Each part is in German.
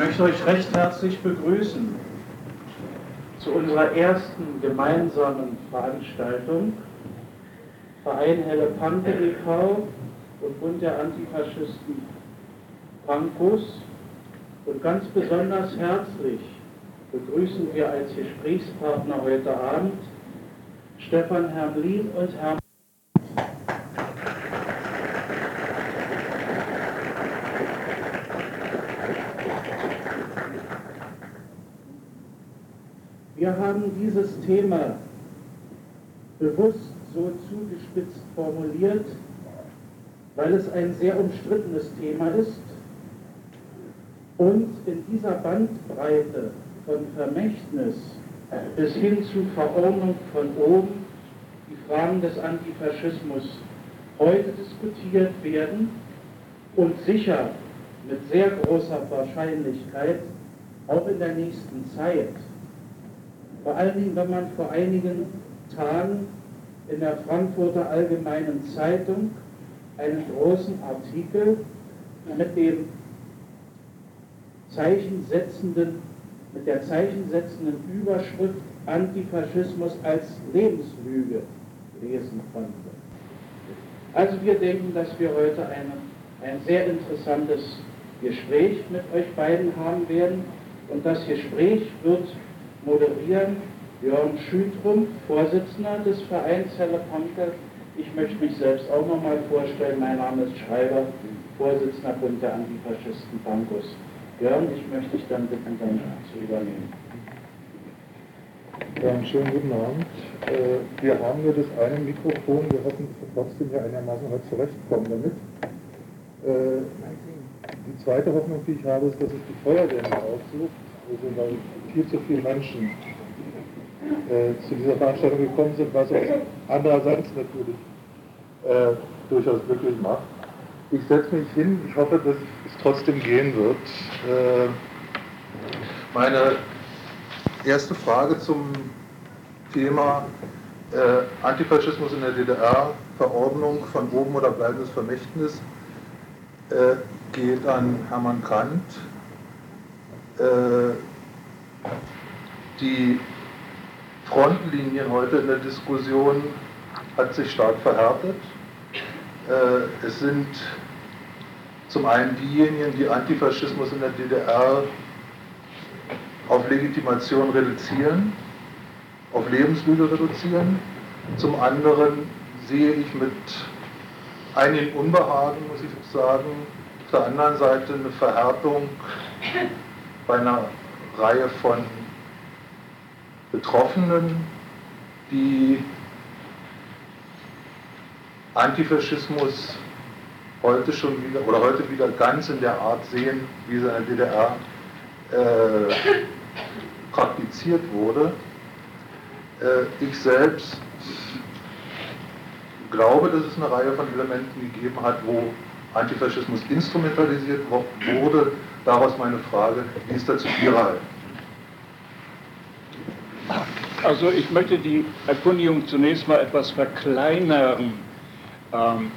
möchte euch recht herzlich begrüßen zu unserer ersten gemeinsamen Veranstaltung. Verein Helle Panke e.V. und Bund der Antifaschisten Frankos. Und ganz besonders herzlich begrüßen wir als Gesprächspartner heute Abend Stefan Hermlin und Herrn Wir haben dieses Thema bewusst so zugespitzt formuliert, weil es ein sehr umstrittenes Thema ist und in dieser Bandbreite von Vermächtnis bis hin zu Verordnung von oben die Fragen des Antifaschismus heute diskutiert werden und sicher mit sehr großer Wahrscheinlichkeit auch in der nächsten Zeit vor allen Dingen, wenn man vor einigen Tagen in der Frankfurter Allgemeinen Zeitung einen großen Artikel mit dem zeichensetzenden, mit der zeichensetzenden Überschrift Antifaschismus als Lebenslüge lesen konnte. Also wir denken, dass wir heute eine, ein sehr interessantes Gespräch mit euch beiden haben werden und das Gespräch wird moderieren Jörn Schütrum, Vorsitzender des Vereins Helle Panke. Ich möchte mich selbst auch nochmal vorstellen. Mein Name ist Schreiber, Vorsitzender Bund der Antifaschisten Pankos. Jörn, ich möchte dich dann bitten, dann zu übernehmen. Ja, einen schönen guten Abend. Äh, wir haben nur das eine Mikrofon, wir hoffen, dass wir trotzdem hier einigermaßen heute zurechtkommen damit. Äh, die zweite Hoffnung, die ich habe, ist, dass es die Feuerwehr nicht aufsucht, also weil viel zu viele Menschen äh, zu dieser Veranstaltung gekommen sind, was uns andererseits natürlich äh, durchaus glücklich macht. Ich setze mich hin, ich hoffe, dass es trotzdem gehen wird. Äh, meine erste Frage zum Thema äh, Antifaschismus in der DDR, Verordnung von oben oder bleibendes Vermächtnis, äh, geht an Hermann Kant. Äh, die Frontlinien heute in der Diskussion hat sich stark verhärtet. Äh, es sind zum einen diejenigen, die Antifaschismus in der DDR auf Legitimation reduzieren, auf Lebenslüge reduzieren. Zum anderen sehe ich mit einigen Unbehagen, muss ich sagen, auf der anderen Seite eine Verhärtung bei einer Reihe von Betroffenen, die Antifaschismus heute schon wieder oder heute wieder ganz in der Art sehen, wie es in der DDR äh, praktiziert wurde. Äh, ich selbst glaube, dass es eine Reihe von Elementen gegeben hat, wo Antifaschismus instrumentalisiert wurde. Daraus meine Frage, wie ist dazu Ihre Haltung? Also ich möchte die Erkundigung zunächst mal etwas verkleinern. Ähm,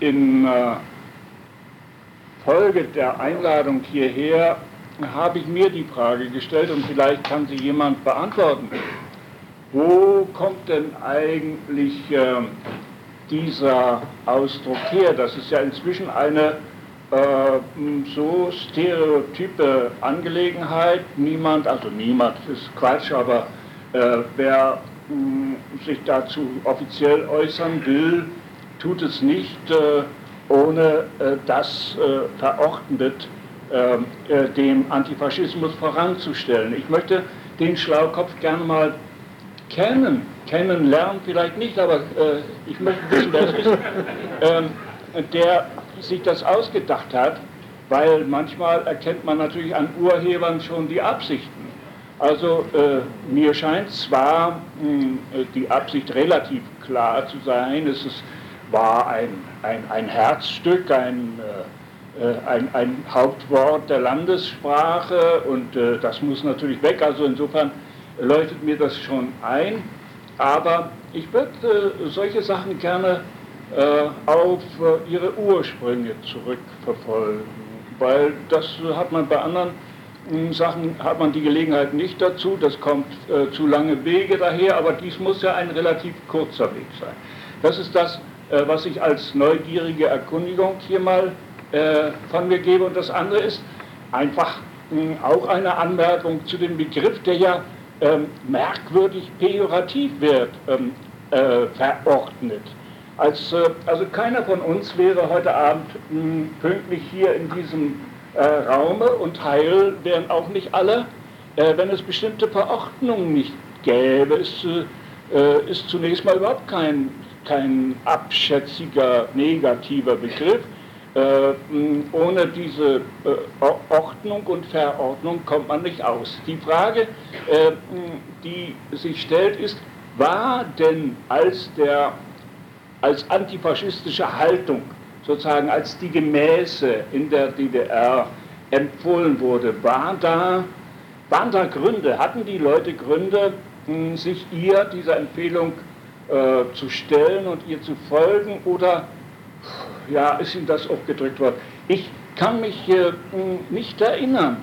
in äh, Folge der Einladung hierher habe ich mir die Frage gestellt und vielleicht kann sie jemand beantworten. Wo kommt denn eigentlich äh, dieser Ausdruck her? Das ist ja inzwischen eine so stereotype Angelegenheit. Niemand, also niemand ist Quatsch, aber äh, wer mh, sich dazu offiziell äußern will, tut es nicht, äh, ohne äh, das äh, verordnet äh, dem Antifaschismus voranzustellen. Ich möchte den Schlaukopf gerne mal kennen, kennenlernen vielleicht nicht, aber ich möchte wissen, wer es ist, ähm, der sich das ausgedacht hat, weil manchmal erkennt man natürlich an Urhebern schon die Absichten. Also äh, mir scheint zwar mh, hm, die Absicht relativ klar zu sein, es ist, war ein, ein, ein Herzstück, ein, äh, äh ein, ein, Hauptwort der Landessprache und äh, das muss natürlich weg, also insofern leuchtet mir das schon ein, aber ich würde äh, solche Sachen gerne äh, auf ihre Ursprünge zurückverfolgen, weil das hat man bei anderen Sachen hat man die Gelegenheit nicht dazu, das kommt äh, zu lange Wege daher, aber dies muss ja ein relativ kurzer Weg sein. Das ist das, äh, was ich als neugierige Erkundigung hier mal äh, von mir gebe. Und das andere ist einfach mh, auch eine Anmerkung zu dem Begriff, der ja ähm, merkwürdig pejorativ wird ähm, äh, verordnet. Als, äh, also keiner von uns wäre heute Abend mh, pünktlich hier in diesem äh, Raume und heil wären auch nicht alle, äh, wenn es bestimmte Verordnungen nicht gäbe. Ist, äh, ist zunächst mal überhaupt kein, kein abschätziger, negativer Begriff. Äh, ohne diese äh, Ordnung und Verordnung kommt man nicht aus. Die Frage, äh, die sich stellt, ist, war denn als, der, als antifaschistische Haltung, sozusagen als die Gemäße in der DDR empfohlen wurde, war da, waren da Gründe, hatten die Leute Gründe, sich ihr, dieser Empfehlung äh, zu stellen und ihr zu folgen? Oder ja, ist Ihnen das aufgedrückt worden. Ich kann mich äh, nicht erinnern,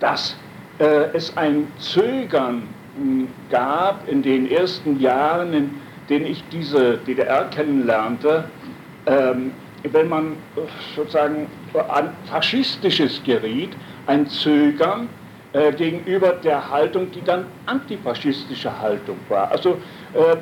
dass äh, es ein Zögern äh, gab in den ersten Jahren, in denen ich diese DDR kennenlernte, ähm, wenn man äh, sozusagen an Faschistisches geriet, ein Zögern äh, gegenüber der Haltung, die dann antifaschistische Haltung war. Also äh, äh,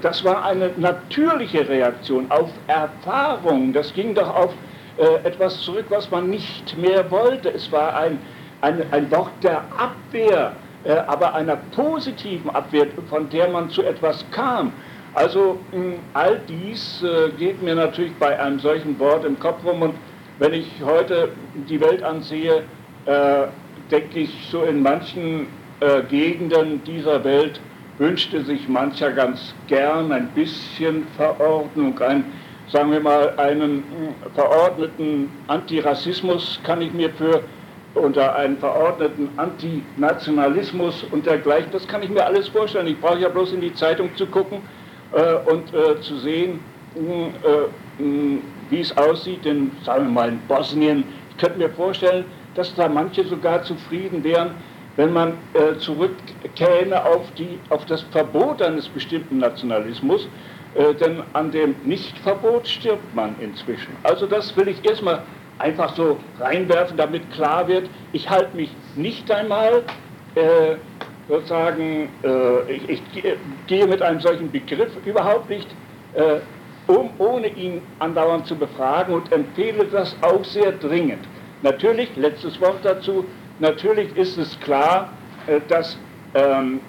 das war eine natürliche Reaktion auf Erfahrung. Das ging doch auf äh, etwas zurück, was man nicht mehr wollte. Es war ein, ein, ein Wort der Abwehr, aber einer positiven Abwehr, von der man zu etwas kam. Also all dies geht mir natürlich bei einem solchen Wort im Kopf rum und wenn ich heute die Welt ansehe, denke ich so in manchen Gegenden dieser Welt, wünschte sich mancher ganz gern ein bisschen Verordnung, ein, sagen wir mal, einen hm, verordneten Antirassismus kann ich mir für unter einen verordneten Antinationalismus und dergleichen, das kann ich mir alles vorstellen. Ich brauche ja bloß in die Zeitung zu gucken äh, und äh, zu sehen, hm, äh, hm, wie es aussieht in, sagen wir mal, in Bosnien. Ich könnte mir vorstellen, dass da manche sogar zufrieden wären, wenn man äh, zurückkäme auf, die, auf das Verbot eines bestimmten Nationalismus, äh, denn an dem Nichtverbot stirbt man inzwischen. Also das will ich erstmal einfach so reinwerfen, damit klar wird, ich halte mich nicht einmal äh, sozusagen, äh, ich, ich, gehe mit einem solchen Begriff überhaupt nicht äh, um, ohne ihn andauernd zu befragen und empfehle das auch sehr dringend. Natürlich, letztes Wort dazu, natürlich ist es klar, äh, dass ähm,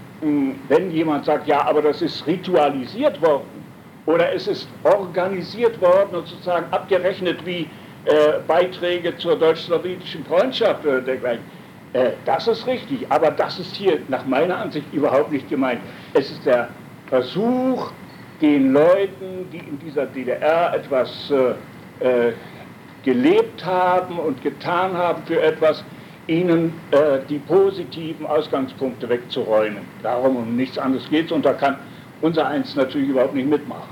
wenn jemand sagt, ja, aber das ist ritualisiert worden oder es ist organisiert worden und sozusagen abgerechnet wie äh, Beiträge zur deutsch-slowitischen Freundschaft oder dergleichen, äh, das ist richtig, aber das ist hier nach meiner Ansicht überhaupt nicht gemeint. Es ist der Versuch, den Leuten, die in dieser DDR etwas äh, äh, gelebt haben und getan haben für etwas, ihnen äh, die positiven Ausgangspunkte wegzuräumen. Darum um nichts anderes geht es und da kann unser Eins natürlich überhaupt nicht mitmachen.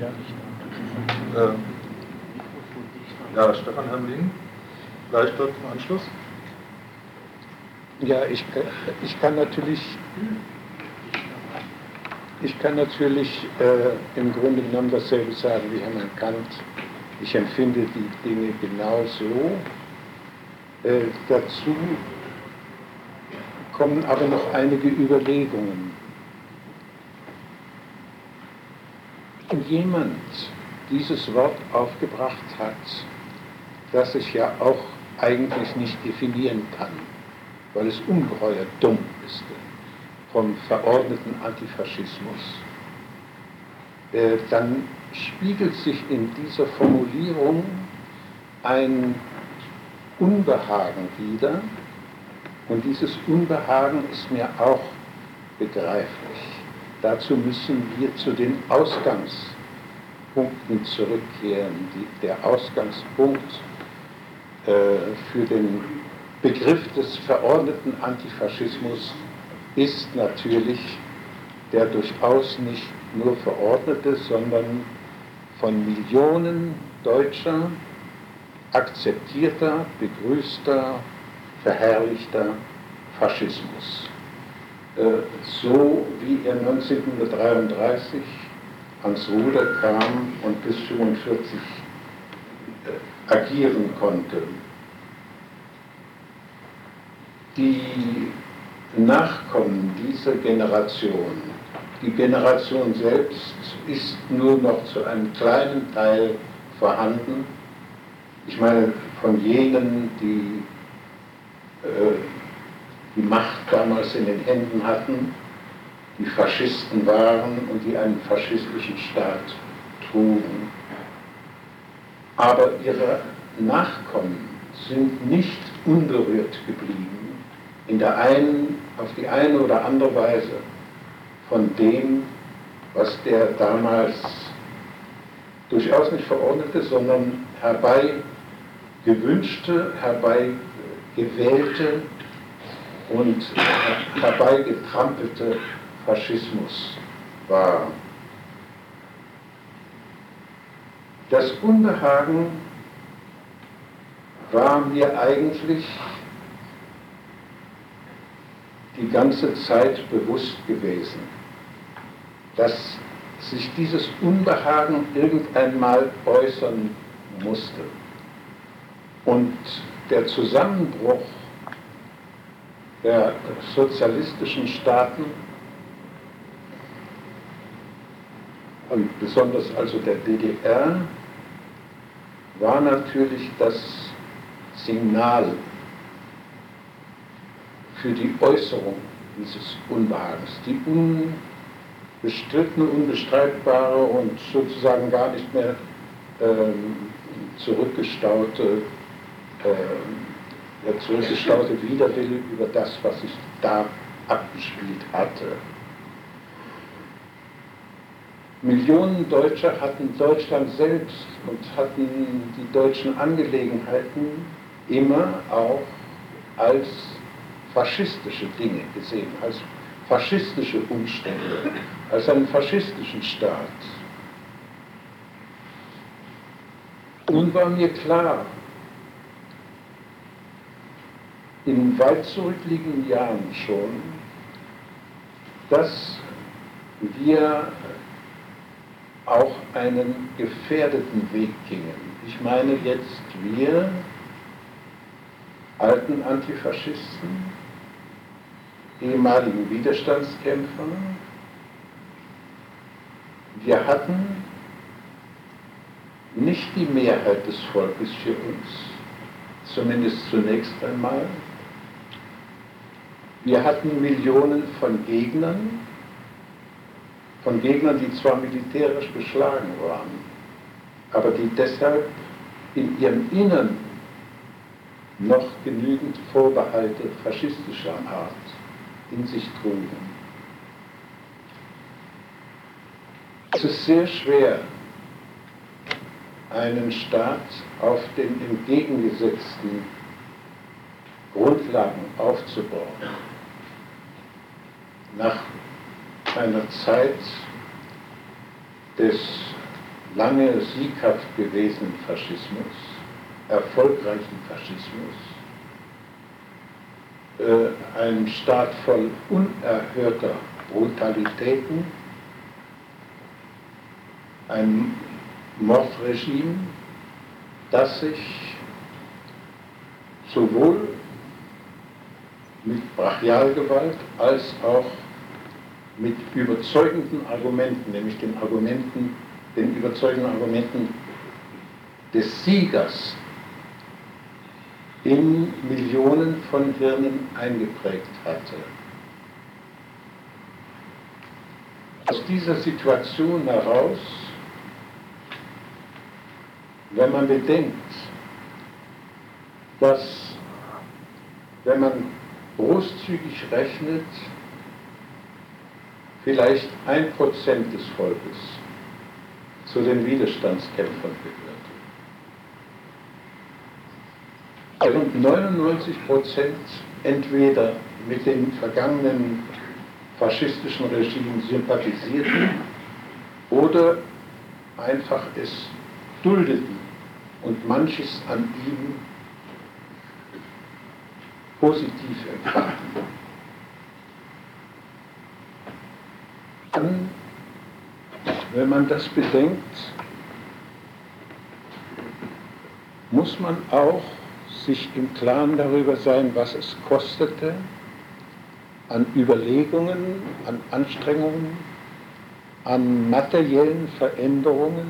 Ja, ähm, Hermling, gleich dort im Anschluss. Ja, ich, ich kann natürlich ich kann natürlich äh, im Grunde genommen dasselbe sagen wie Hermann Kant. Ich empfinde die Dinge genau so. Äh, dazu kommen aber noch einige Überlegungen. Wenn jemand dieses Wort aufgebracht hat, das ich ja auch eigentlich nicht definieren kann, weil es ungeheuer dumm ist vom verordneten Antifaschismus, äh, dann spiegelt sich in dieser Formulierung ein Unbehagen wider. Und dieses Unbehagen ist mir auch begreiflich. Dazu müssen wir zu den Ausgangspunkten zurückkehren. Die, der Ausgangspunkt für den Begriff des verordneten Antifaschismus ist natürlich der durchaus nicht nur verordnete, sondern von Millionen Deutscher akzeptierter, begrüßter, verherrlichter Faschismus. Äh, so wie er 1933 ans Ruder kam und bis 1945 äh, agieren konnte. Die Nachkommen dieser Generation, die Generation selbst ist nur noch zu einem kleinen Teil vorhanden. Ich meine von jenen, die äh, die Macht damals in den Händen hatten, die Faschisten waren und die einen faschistischen Staat trugen. Aber ihre Nachkommen sind nicht unberührt geblieben, in der einen, auf die eine oder andere Weise von dem, was der damals durchaus nicht verordnete, sondern herbeigewünschte, herbeigewählte und herbeigetrampelte Faschismus war. Das Unbehagen war mir eigentlich die ganze Zeit bewusst gewesen, dass sich dieses Unbehagen irgendeinmal äußern musste. Und der Zusammenbruch der sozialistischen Staaten, und besonders also der DDR, war natürlich das Signal für die Äußerung dieses Unbehagens, die unbestrittene, unbestreitbare und sozusagen gar nicht mehr ähm, zurückgestaute ähm, zurückgestaute Widerwille über das, was sich da abgespielt hatte. Millionen Deutscher hatten Deutschland selbst und hatten die deutschen Angelegenheiten immer auch als faschistische Dinge gesehen, als faschistische Umstände, als einen faschistischen Staat. Nun war mir klar, in weit zurückliegenden Jahren schon, dass wir auch einen gefährdeten Weg gingen. Ich meine jetzt wir, alten Antifaschisten, ehemaligen Widerstandskämpfer, wir hatten nicht die Mehrheit des Volkes für uns, zumindest zunächst einmal, wir hatten Millionen von Gegnern, von Gegnern, die zwar militärisch beschlagen waren, aber die deshalb in ihrem Innern noch genügend Vorbehalte faschistischer Art in sich trugen. Es ist sehr schwer, einen Staat auf den entgegengesetzten Grundlagen aufzubauen nach einer Zeit des lange sieghaft gewesenen Faschismus, erfolgreichen Faschismus, äh, ein Staat voll unerhörter Brutalitäten, ein Mordregime, das sich sowohl mit Brachialgewalt als auch mit überzeugenden Argumenten, nämlich den Argumenten, den überzeugenden Argumenten des Siegers in Millionen von Hirnen eingeprägt hatte. Aus dieser Situation heraus, wenn man bedenkt, dass wenn man großzügig rechnet, vielleicht ein Prozent des Volkes zu den Widerstandskämpfern gehört. Und 99 Prozent entweder mit den vergangenen faschistischen Regimen sympathisierten oder einfach es duldeten und manches an ihm positiv empfanden. Dann, wenn man das bedenkt, muss man auch sich im Klaren darüber sein, was es kostete, an Überlegungen, an Anstrengungen, an materiellen Veränderungen,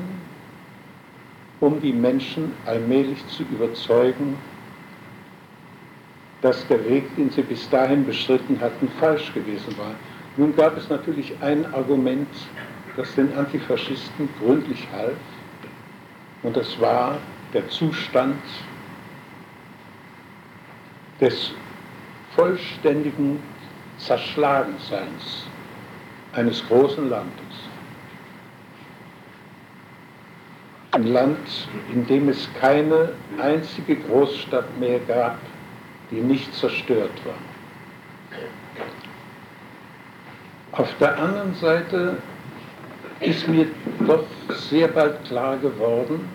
um die Menschen allmählich zu überzeugen, dass der Weg, den sie bis dahin beschritten hatten, falsch gewesen war. Nun gab es natürlich ein Argument, das den Antifaschisten gründlich half, und das war der Zustand des vollständigen Zerschlagenseins eines großen Landes. Ein Land, in dem es keine einzige Großstadt mehr gab, die nicht zerstört war. Auf der anderen Seite ist mir doch sehr bald klar geworden,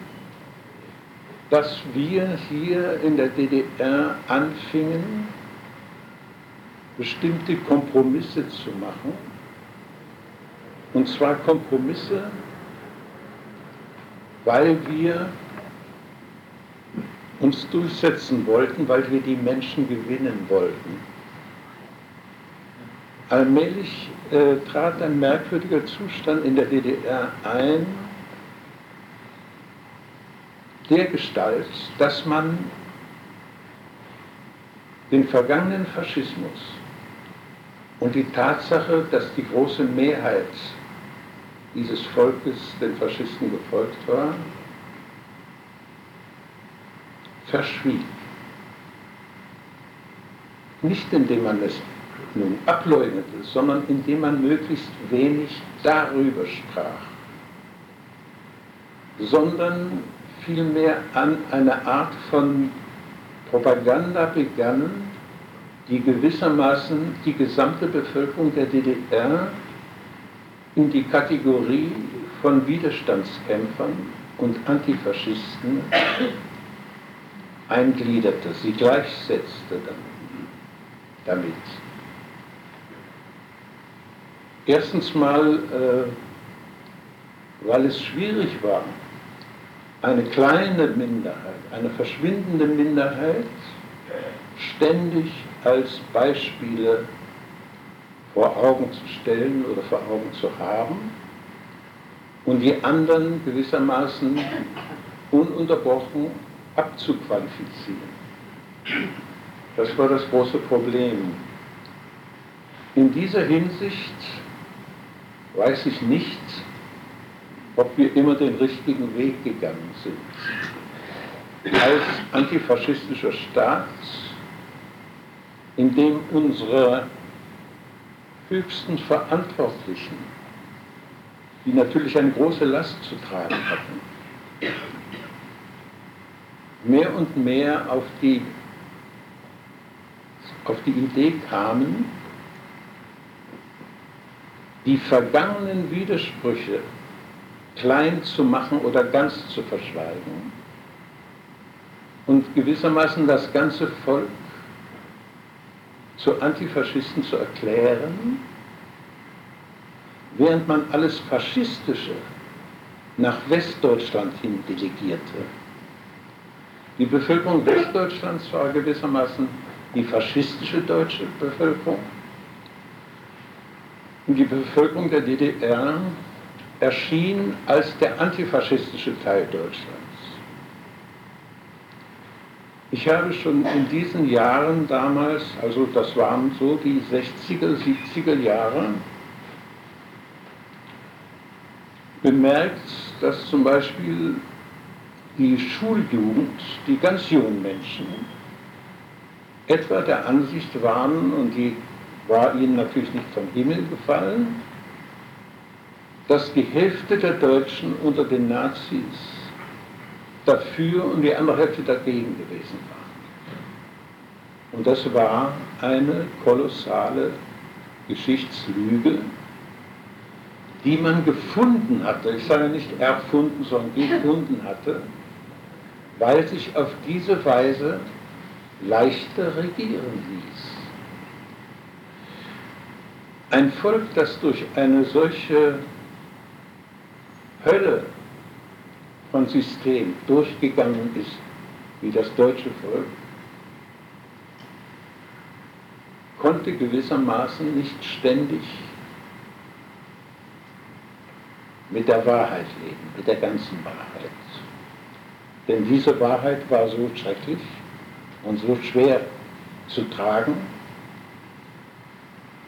dass wir hier in der DDR anfingen, bestimmte Kompromisse zu machen. Und zwar Kompromisse, weil wir uns durchsetzen wollten, weil wir die Menschen gewinnen wollten. Allmählich äh, trat ein merkwürdiger Zustand in der DDR ein, der Gestalt, dass man den vergangenen Faschismus und die Tatsache, dass die große Mehrheit dieses Volkes den Faschisten gefolgt war, verschwieg. Nicht indem man es nun ableugnete, sondern indem man möglichst wenig darüber sprach, sondern vielmehr an eine Art von Propaganda begann, die gewissermaßen die gesamte Bevölkerung der DDR in die Kategorie von Widerstandskämpfern und Antifaschisten eingliederte, sie gleichsetzte damit. Erstens mal, äh, weil es schwierig war, eine kleine Minderheit, eine verschwindende Minderheit ständig als Beispiele vor Augen zu stellen oder vor Augen zu haben und die anderen gewissermaßen ununterbrochen abzuqualifizieren. Das war das große Problem. In dieser Hinsicht weiß ich nicht, ob wir immer den richtigen Weg gegangen sind. Als antifaschistischer Staat, in dem unsere höchsten Verantwortlichen, die natürlich eine große Last zu tragen hatten, mehr und mehr auf die, auf die Idee kamen, die vergangenen Widersprüche klein zu machen oder ganz zu verschweigen und gewissermaßen das ganze Volk zu Antifaschisten zu erklären, während man alles Faschistische nach Westdeutschland hin delegierte. Die Bevölkerung Westdeutschlands war gewissermaßen die faschistische deutsche Bevölkerung die Bevölkerung der DDR erschien als der antifaschistische Teil Deutschlands. Ich habe schon in diesen Jahren damals, also das waren so die 60er, 70er Jahre, bemerkt, dass zum Beispiel die Schuljugend, die ganz jungen Menschen, etwa der Ansicht waren, und die war ihnen natürlich nicht vom Himmel gefallen, dass die Hälfte der Deutschen unter den Nazis dafür und die andere Hälfte dagegen gewesen war. Und das war eine kolossale Geschichtslüge, die man gefunden hatte, ich sage nicht erfunden, sondern gefunden hatte, weil sich auf diese Weise leichter regieren ließ. Ein Volk, das durch eine solche Hölle von System durchgegangen ist, wie das deutsche Volk, konnte gewissermaßen nicht ständig mit der Wahrheit leben, mit der ganzen Wahrheit. Denn diese Wahrheit war so schrecklich und so schwer zu tragen,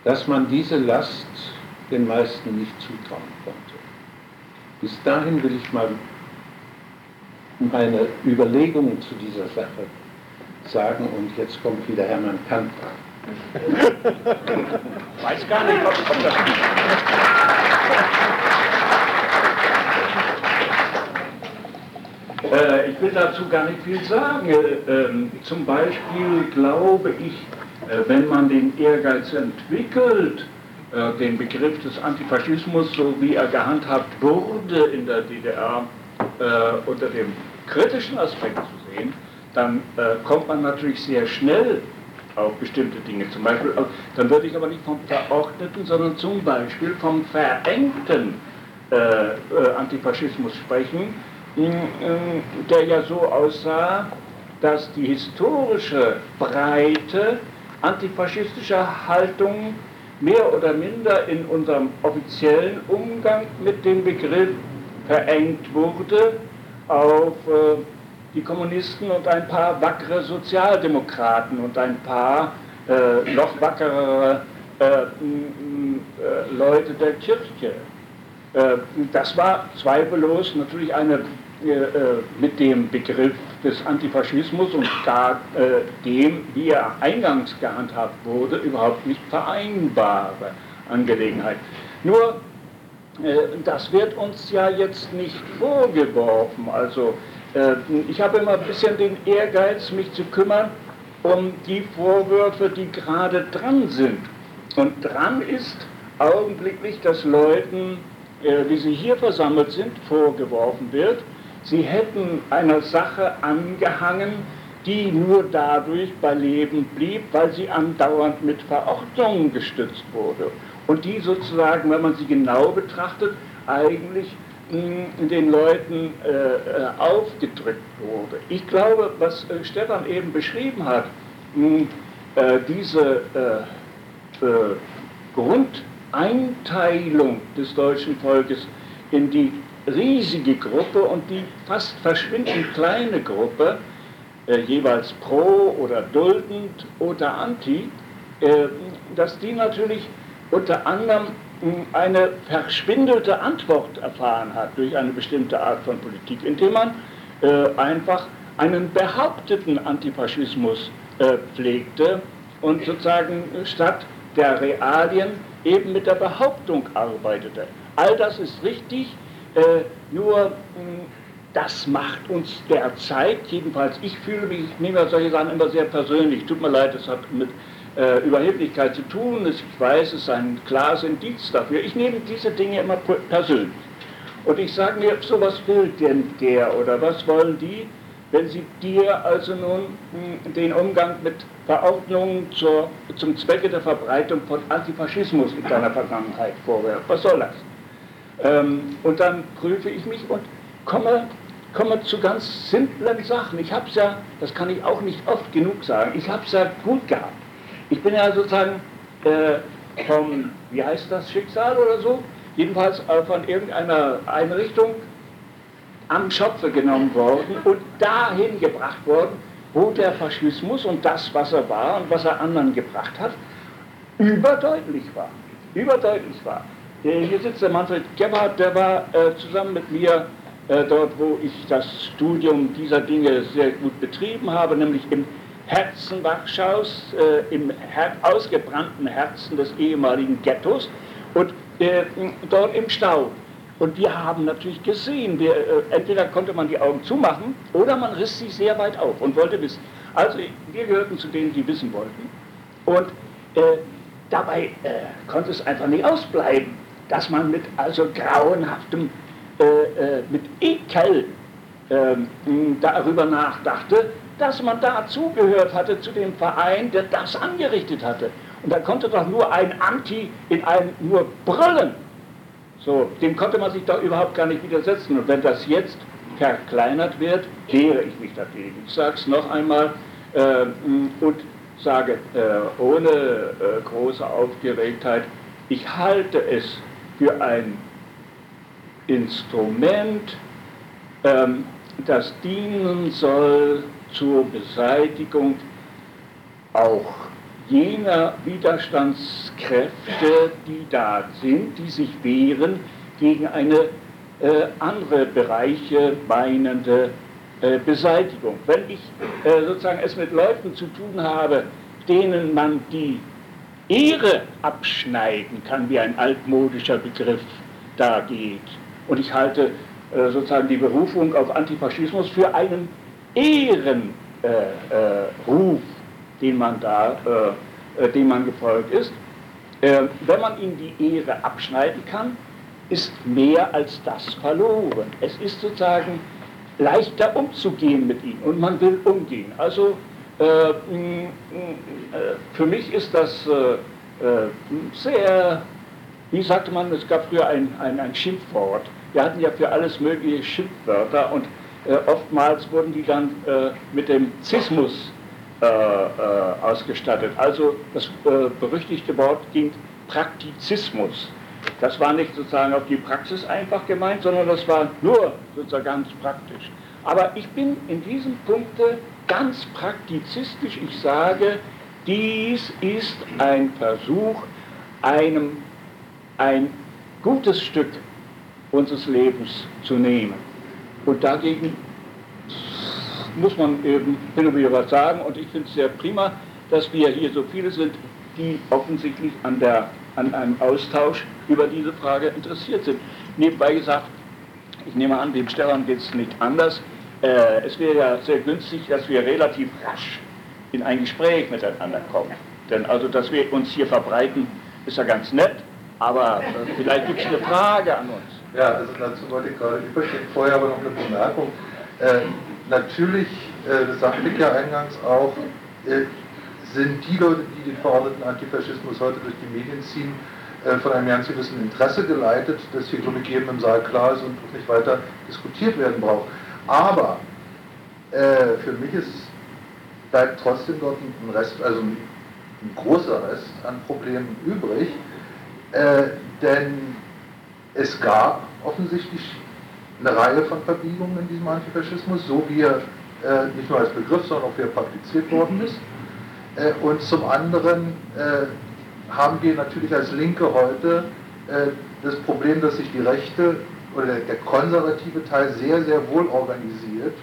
dass man diese Last den meisten nicht zutrauen konnte. Bis dahin will ich mal meine Überlegungen zu dieser Sache sagen und jetzt kommt wieder Hermann Kant Weiß gar nicht, ob, ob das. Äh, ich will dazu gar nicht viel sagen. Ähm, zum Beispiel glaube ich, äh, wenn man den Ehrgeiz entwickelt, äh, den Begriff des Antifaschismus, so wie er gehandhabt wurde in der DDR, unter dem kritischen Aspekt zu sehen, dann kommt man natürlich sehr schnell auf bestimmte Dinge. Zum Beispiel, dann würde ich aber nicht vom verordneten, sondern zum Beispiel vom verengten Antifaschismus sprechen, der ja so aussah, dass die historische Breite antifaschistischer Haltung mehr oder minder in unserem offiziellen Umgang mit dem Begriff verengt wurde auf äh, die Kommunisten und ein paar wackere Sozialdemokraten und ein paar äh, noch wackerere äh, äh Leute der Kirche. Äh, das war zweifellos natürlich eine mit dem Begriff des Antifaschismus und gar dem, wie er eingangs gehandhabt wurde, überhaupt nicht vereinbare Angelegenheit. Nur, das wird uns ja jetzt nicht vorgeworfen. Also, ich habe immer ein bisschen den Ehrgeiz, mich zu kümmern um die Vorwürfe, die gerade dran sind. Und dran ist augenblicklich, dass Leuten äh, wie sie hier versammelt sind, vorgeworfen wird, sie hätten einer Sache angehangen, die nur dadurch bei Leben blieb, weil sie andauernd mit Verordnungen gestützt wurde. Und die sozusagen, wenn man sie genau betrachtet, eigentlich hm, den Leuten äh, äh, aufgedrückt wurde. Ich glaube, was äh, Stefan eben beschrieben hat, mh, hm, äh, diese äh, Grund Einteilung des deutschen Volkes in die riesige Gruppe und die fast verschwindend kleine Gruppe, äh, jeweils pro oder duldend oder anti, äh, dass die natürlich unter anderem hm, eine verschwindelte Antwort erfahren hat durch eine bestimmte Art von Politik, indem man äh, einfach einen behaupteten Antifaschismus äh, pflegte und sozusagen statt der Realien eben mit der Behauptung arbeitete. All das ist richtig, nur mh, hm, das macht uns derzeit, jedenfalls ich fühle mich, ich nehme solche Sachen immer sehr persönlich, tut mir leid, es hat mit äh, Überheblichkeit zu tun, ich weiß, es ist ein klares Indiz dafür, ich nehme diese Dinge immer persönlich. Und ich sage mir, so was will denn der oder was wollen die? wenn sie dir also nun hm, den Umgang mit Verordnungen zur, zum Zwecke der Verbreitung von Antifaschismus in deiner Vergangenheit vorwerfen. Was soll das? Ähm, und dann prüfe ich mich und komme, komme zu ganz simplen Sachen. Ich habe es ja, das kann ich auch nicht oft genug sagen, ich habe es ja gut gehabt. Ich bin ja sozusagen äh, vom, wie heißt das, Schicksal oder so, jedenfalls äh, von irgendeiner Einrichtung am Schopfe genommen worden und dahin gebracht worden, wo der Faschismus und das, was er war und was er anderen gebracht hat, überdeutlich war. Überdeutlich war. Hier sitzt der Manfred Gebhardt, der war äh, zusammen mit mir äh, dort, wo ich das Studium dieser Dinge sehr gut betrieben habe, nämlich im Herzen Warschaus, äh, im her ausgebrannten Herzen des ehemaligen Ghettos und äh, dort im Stau. Und wir haben natürlich gesehen, wir, äh, entweder konnte man die Augen zumachen oder man riss sie sehr weit auf und wollte wissen. Also wir gehörten zu denen, die wissen wollten. Und äh, dabei äh, konnte es einfach nicht ausbleiben. Dass man mit also grauenhaftem, äh, äh, mit Ekel ähm, darüber nachdachte, dass man dazugehört hatte zu dem Verein, der das angerichtet hatte. Und da konnte doch nur ein Anti in einem nur brüllen. So, dem konnte man sich doch überhaupt gar nicht widersetzen. Und wenn das jetzt verkleinert wird, wehre ich mich dagegen. Ich sage es noch einmal äh, und sage äh, ohne äh, große Aufgeregtheit, ich halte es für ein Instrument, ähm, das dienen soll zur Beseitigung auch jener Widerstandskräfte, die da sind, die sich wehren gegen eine äh, andere Bereiche meinende äh, Beseitigung. Wenn ich äh, sozusagen es mit Leuten zu tun habe, denen man die Ehre abschneiden kann, wie ein altmodischer Begriff da geht, und ich halte äh, sozusagen die Berufung auf Antifaschismus für einen Ehrenruf, den man da, dem man gefolgt ist. wenn man ihm die Ehre abschneiden kann, ist mehr als das verloren. Es ist sozusagen leichter umzugehen mit ihm und man will umgehen. Also äh, für mich ist das äh, sehr, wie sagte man, es gab früher ein, ein, ein Schimpfwort wir hatten ja für alles mögliche Schimpfwörter und äh, oftmals wurden die dann äh, mit dem Zismus äh, äh ausgestattet. Also das äh, berüchtigte Wort ging Praktizismus. Das war nicht sozusagen auf die Praxis einfach gemeint, sondern das war nur sozusagen ganz praktisch. Aber ich bin in diesem Punkte ganz praktizistisch. Ich sage, dies ist ein Versuch, einem ein gutes Stück unseres Lebens zu nehmen. Und dagegen muss man eben hin und wieder was sagen. Und ich finde es sehr prima, dass wir hier so viele sind, die offensichtlich an, der, an einem Austausch über diese Frage interessiert sind. Nebenbei gesagt, ich nehme an, dem Stefan geht es nicht anders. Äh, es wäre ja sehr günstig, dass wir relativ rasch in ein Gespräch miteinander kommen. Denn also, dass wir uns hier verbreiten, ist ja ganz nett, aber äh, vielleicht gibt es eine Frage an uns. Ja, also dazu wollte ich gerade übergehen. Vorher aber noch eine Bemerkung. Äh, natürlich, äh, das sagte ich ja eingangs auch, äh, sind die Leute, die den verordneten Antifaschismus heute durch die Medien ziehen, äh, von einem ganz gewissen Interesse geleitet, das hier, glaube ich, jedem im Saal klar ist und nicht weiter diskutiert werden braucht. Aber äh, für mich ist, bleibt trotzdem dort ein Rest, also ein, großer Rest an Problemen übrig, äh, denn es gab offensichtlich eine Reihe von Verbiegungen in diesem Antifaschismus, so wie er äh, nicht nur als Begriff, sondern auch wie er praktiziert worden ist. Äh, und zum anderen äh, haben wir natürlich als Linke heute äh, das Problem, dass sich die Rechte oder der, konservative Teil sehr, sehr wohl organisiert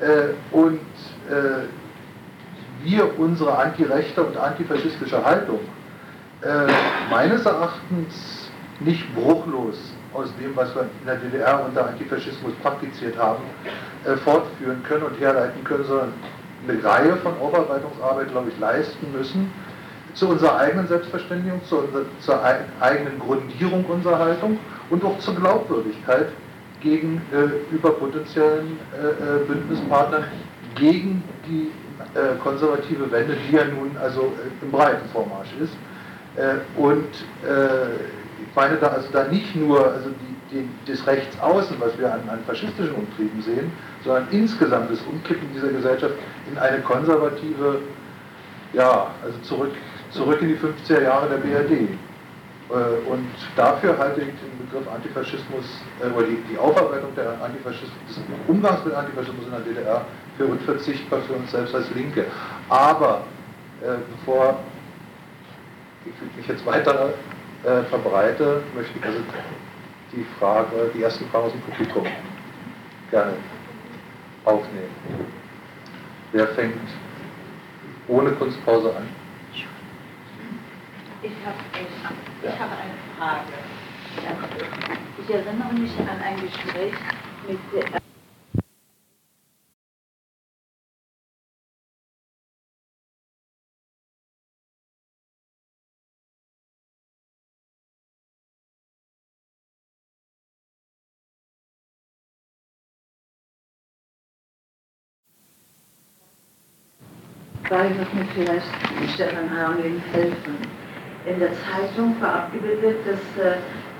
äh, und äh, wir unsere antirechte und antifaschistische Haltung meines Erachtens nicht bruchlos aus dem, was wir in der DDR unter Antifaschismus praktiziert haben, äh, fortführen können und herleiten können, sondern eine Reihe von Aufarbeitungsarbeit, glaube ich, leisten müssen zu unserer eigenen Selbstverständigung, zu unserer, zur eigenen Grundierung unserer Haltung und auch zur Glaubwürdigkeit gegenüber äh, potenziellen äh, äh, Bündnispartnern gegen die äh, konservative Wende, die ja nun also äh, im breiten Vormarsch ist. und ich meine da also da nicht nur also die, die, das Rechtsaußen, was wir an, an faschistischen Umtrieben sehen, sondern insgesamt das Umkippen dieser Gesellschaft in eine konservative, ja, also zurück, zurück in die 50er Jahre der BRD. Äh, und dafür halte ich den Begriff Antifaschismus, äh, oder die, die Aufarbeitung der Antifaschismus, des Umgangs mit Antifaschismus in der DDR für unverzichtbar für uns selbst als Linke. Aber äh, bevor ich mich jetzt weiter äh, verbreite, möchte ich also die Frage, die ersten Fragen aus dem Publikum gerne aufnehmen. Wer fängt ohne Kunstpause an? Ich habe ja. hab eine Frage. Ich erinnere mich an ein Gespräch mit der. Frage, was mir vielleicht Stefan Harmling helfen. In der Zeitung war abgebildet das äh,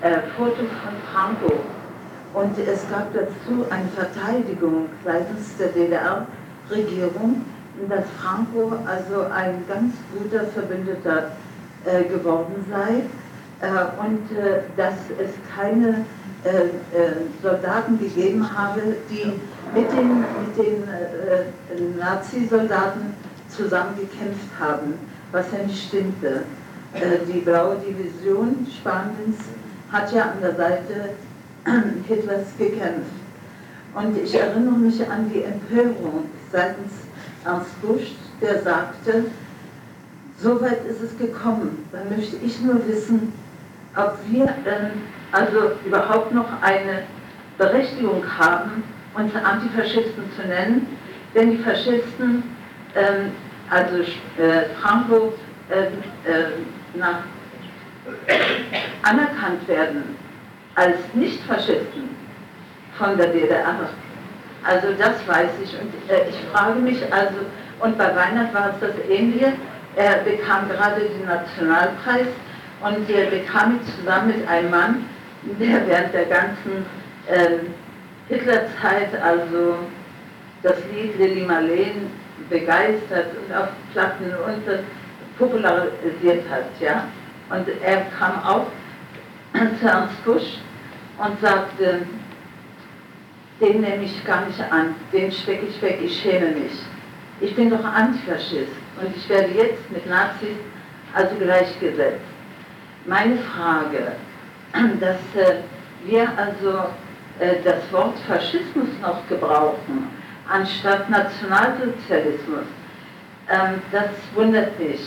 äh, Foto von Franco. Und es gab dazu eine Verteidigung seitens der DDR-Regierung, dass Franco also ein ganz guter Verbündeter äh, geworden sei äh, und äh, dass es keine äh, Soldaten gegeben habe, die mit den, mit den Nazi-Soldaten zusammen gekämpft haben, was ja nicht stimmte. Die Blaue Division Spaniens hat ja an der Seite Hitlers gekämpft. Und ich erinnere mich an die Empörung seitens Ernst Busch, der sagte, so weit ist es gekommen. Dann möchte ich nur wissen, ob wir ähm, also überhaupt noch eine Berechtigung haben, uns Antifaschisten zu nennen, wenn die Faschisten, ähm, also äh, Franco, äh, äh, nach, anerkannt werden als Nicht-Faschisten von der DDR. Also das weiß ich und äh, ich frage mich also, und bei Weihnacht war es das Ähnliche, er bekam gerade den Nationalpreis und der bekam ihn zusammen mit einem Mann, der während der ganzen äh, Hitlerzeit also das Lied Lili Marleen begeistert und auf Platten und das popularisiert hat. Ja? Und er kam auch zu Ernst Busch und sagte, den nehme ich gar nicht an, den stecke ich weg, ich schäme mich. Ich bin doch Antifaschist und ich werde jetzt mit Nazis also gleichgesetzt. Meine Frage, dass äh, wir also äh, das Wort Faschismus noch gebrauchen, anstatt Nationalsozialismus, ähm, das wundert mich.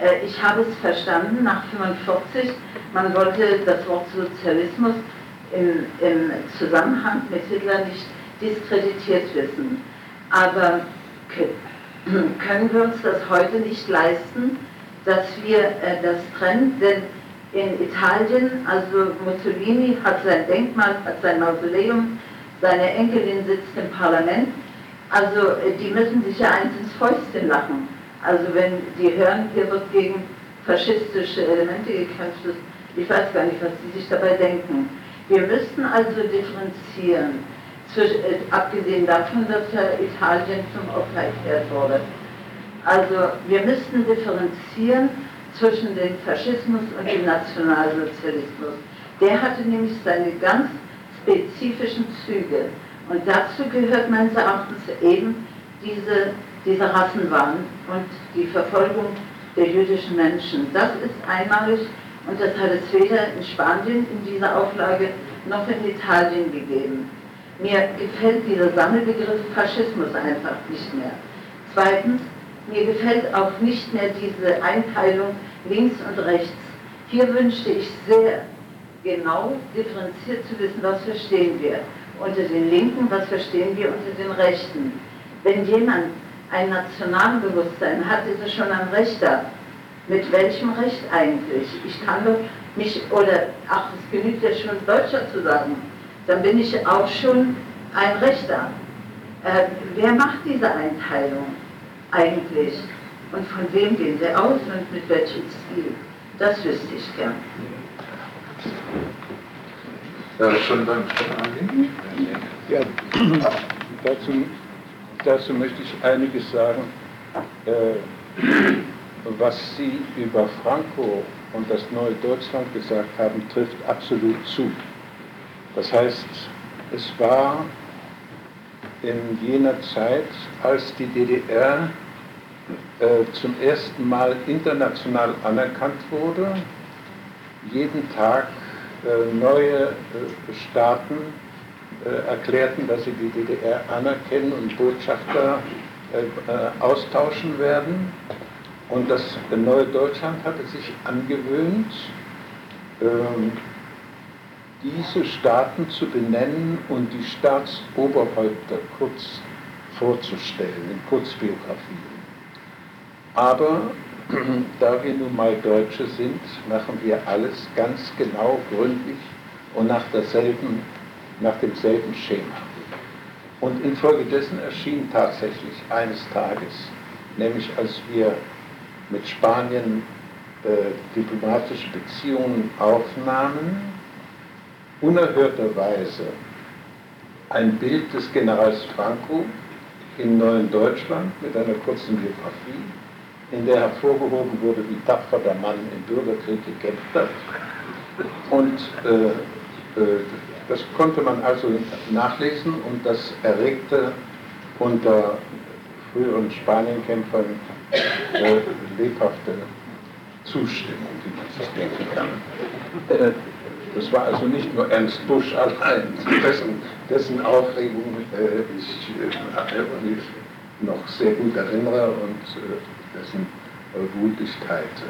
Äh, ich habe es verstanden nach 1945, man wollte das Wort Sozialismus im, im Zusammenhang mit Hitler nicht diskreditiert wissen. Aber können wir uns das heute nicht leisten, dass wir äh, das trennen? Denn in Italien, also Mussolini hat sein Denkmal, hat sein Mausoleum, seine Enkelin sitzt im Parlament. Also äh, die müssen sich ja eins ins Fäustchen lachen. Also wenn die hören, hier wird gegen faschistische Elemente gekämpft, ich weiß gar nicht, was sie sich dabei denken. Wir müssten also differenzieren äh, abgesehen davon, dass ja Italien zum Opfer erklärt wurde. Also wir müssten differenzieren zwischen dem Faschismus und dem Nationalsozialismus. Der hatte nämlich seine ganz spezifischen Züge. Und dazu gehört meines Erachtens eben diese, diese Rassenwahn und die Verfolgung der jüdischen Menschen. Das ist einmalig und das hat es weder in Spanien in dieser Auflage noch in Italien gegeben. Mir gefällt dieser Sammelbegriff Faschismus einfach nicht mehr. Zweitens, mir gefällt auch nicht mehr diese Einteilung links und rechts. Hier wünschte ich sehr genau differenziert zu wissen, was verstehen wir unter den Linken, was verstehen wir unter den Rechten. Wenn jemand ein Nationalbewusstsein hat, ist er schon ein Rechter. Mit welchem Recht eigentlich? Ich kann doch mich, oder, ach, es genügt ja schon, Deutscher zu sagen dann bin ich auch schon ein Rechter. Äh, wer macht diese Einteilung eigentlich? Und von wem gehen sie aus und mit welchem Ziel? Das wüsste ich gern. Ja, schon beim Ja, dazu, dazu möchte ich einiges sagen. Äh, was Sie über Franco und das neue Deutschland gesagt haben, trifft absolut zu. Das heißt, es war in jener Zeit, als die DDR äh, zum ersten Mal international anerkannt wurde, jeden Tag äh, neue äh, Staaten erklärten, dass sie die DDR anerkennen und Botschafter äh, äh, austauschen werden. Und das neue Deutschland hatte sich angewöhnt, ähm, diese Staaten zu benennen und die Staatsoberhäupter kurz vorzustellen, in Kurzbiografien. Aber da wir nun mal Deutsche sind, machen wir alles ganz genau, gründlich und nach, derselben, nach demselben Schema. Und infolgedessen erschien tatsächlich eines Tages nämlich als wir mit Spanien äh, diplomatische Beziehungen aufnahmen, unerhörterweise ein Bild des Generals Franco im neuen Deutschland mit einer kurzen Biografie, in der hervorgehoben wurde, wie tapfer der Mann im Bürgerkrieg gekämpft hat. Und äh, äh, das konnte man also nachlesen und das erregte unter früheren Spanienkämpfern äh, lebhafte Zustimmung, wie man sich denken kann. Äh, das war also nicht nur Ernst Busch allein, dessen, dessen Aufregung äh, ich äh, noch sehr gut erinnere und äh, dessen Wut ich teilte.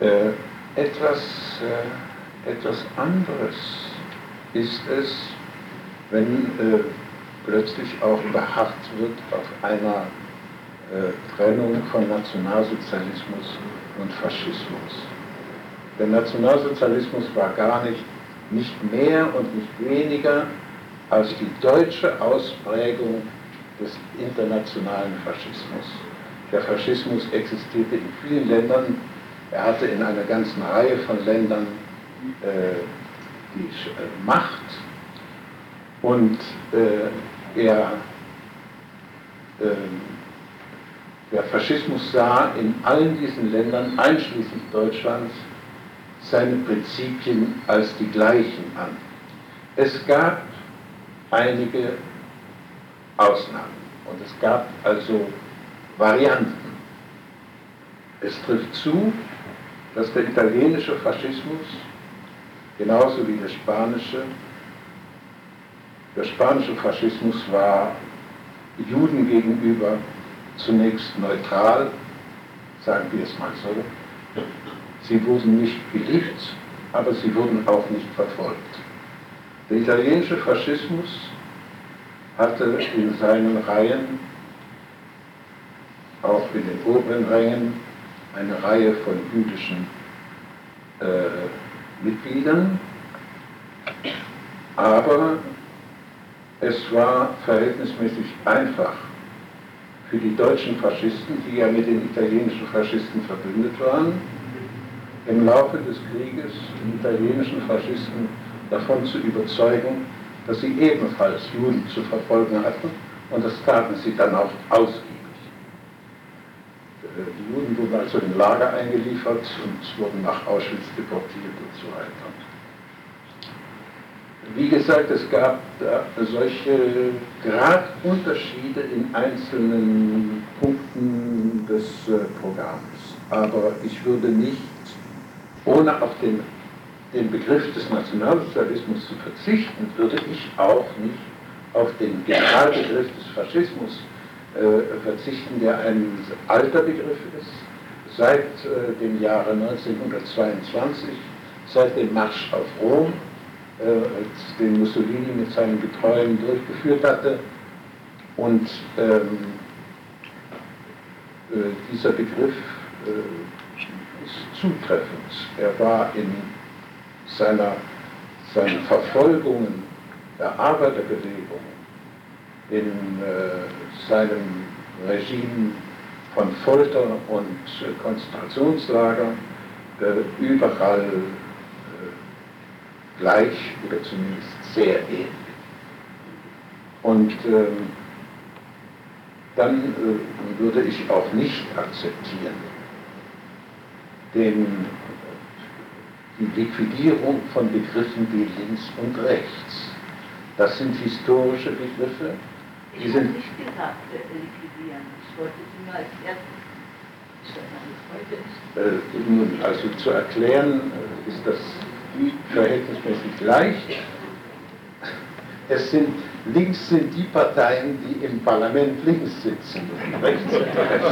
Äh, etwas, äh, etwas anderes ist es, wenn äh, plötzlich auch beharrt wird auf einer Trennung von Nationalsozialismus und Faschismus. Der Nationalsozialismus war gar nicht, nicht mehr und nicht weniger als die deutsche Ausprägung des internationalen Faschismus. Der Faschismus existierte in vielen Ländern, er hatte in einer ganzen Reihe von Ländern äh, die äh, Macht und äh, er, ähm, der Faschismus sah in allen diesen Ländern, einschließlich Deutschlands, seine Prinzipien als die gleichen an. Es gab einige Ausnahmen und es gab also Varianten. Es trifft zu, dass der italienische Faschismus genauso wie der spanische, der spanische Faschismus war Juden gegenüber zunächst neutral, sagen wir es mal so, Sie wurden nicht geliebt, aber sie wurden auch nicht verfolgt. Der italienische Faschismus hatte in seinen Reihen, auch in den oberen Rängen, eine Reihe von jüdischen äh, Mitgliedern, aber es war verhältnismäßig einfach für die deutschen Faschisten, die ja mit den italienischen Faschisten verbündet waren, im Laufe des Krieges die italienischen Faschisten davon zu überzeugen, dass sie ebenfalls Juden zu verfolgen hatten und das taten sie dann auch ausgiebig. Äh, die Juden wurden also in Lager eingeliefert und wurden nach Auschwitz deportiert und so weiter. Wie gesagt, es gab solche Gradunterschiede in einzelnen Punkten des äh, Programms. Aber ich würde nicht ohne auf den, den Begriff des Nationalsozialismus zu verzichten, würde ich auch nicht auf den Generalbegriff des Faschismus äh, verzichten, der ein alter Begriff ist, seit äh, dem Jahre 1922, seit dem Marsch auf Rom, äh, den Mussolini mit seinen Getreuen durchgeführt hatte. Und ähm, äh, dieser Begriff äh, zutreffend. Er war in seiner, seinen Verfolgungen der Arbeiterbewegung, in äh, seinem Regime von Folter und äh, Konzentrationslager äh, überall äh, gleich oder zumindest sehr ähnlich. Und ähm, dann äh, würde ich auch nicht akzeptieren, den, die Liquidierung von Begriffen wie links und rechts. Das sind historische Begriffe. Ich sind nicht gesagt, äh, liquidieren. Ich wollte sie nur als erstes äh, also zu erklären äh, ist das verhältnismäßig leicht. Es sind links sind die Parteien, die im Parlament links sitzen, rechts sind rechts.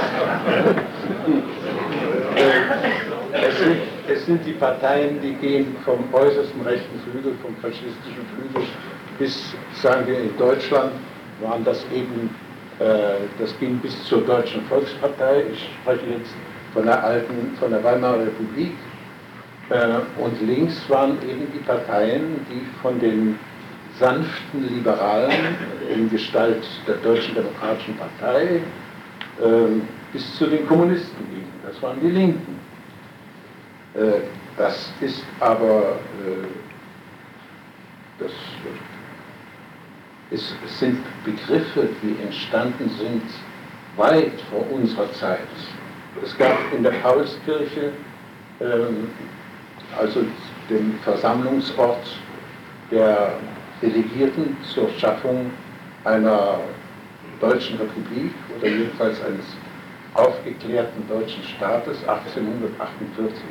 Es sind die Parteien, die gehen vom äußersten rechten Flügel, vom faschistischen Flügel bis, sagen wir in Deutschland, waren das eben, äh, das ging bis zur Deutschen Volkspartei. Ich spreche jetzt von der alten, von der Weimarer Republik. Äh, und links waren eben die Parteien, die von den sanften Liberalen in Gestalt der Deutschen Demokratischen Partei ähm, bis zu den Kommunisten gingen. Das waren die Linken. Äh, das ist aber, äh, das ist, sind Begriffe, die entstanden sind weit vor unserer Zeit. Es gab in der Paulskirche, ähm, also dem Versammlungsort der Delegierten zur Schaffung einer deutschen Republik oder jedenfalls eines aufgeklärten deutschen Staates 1848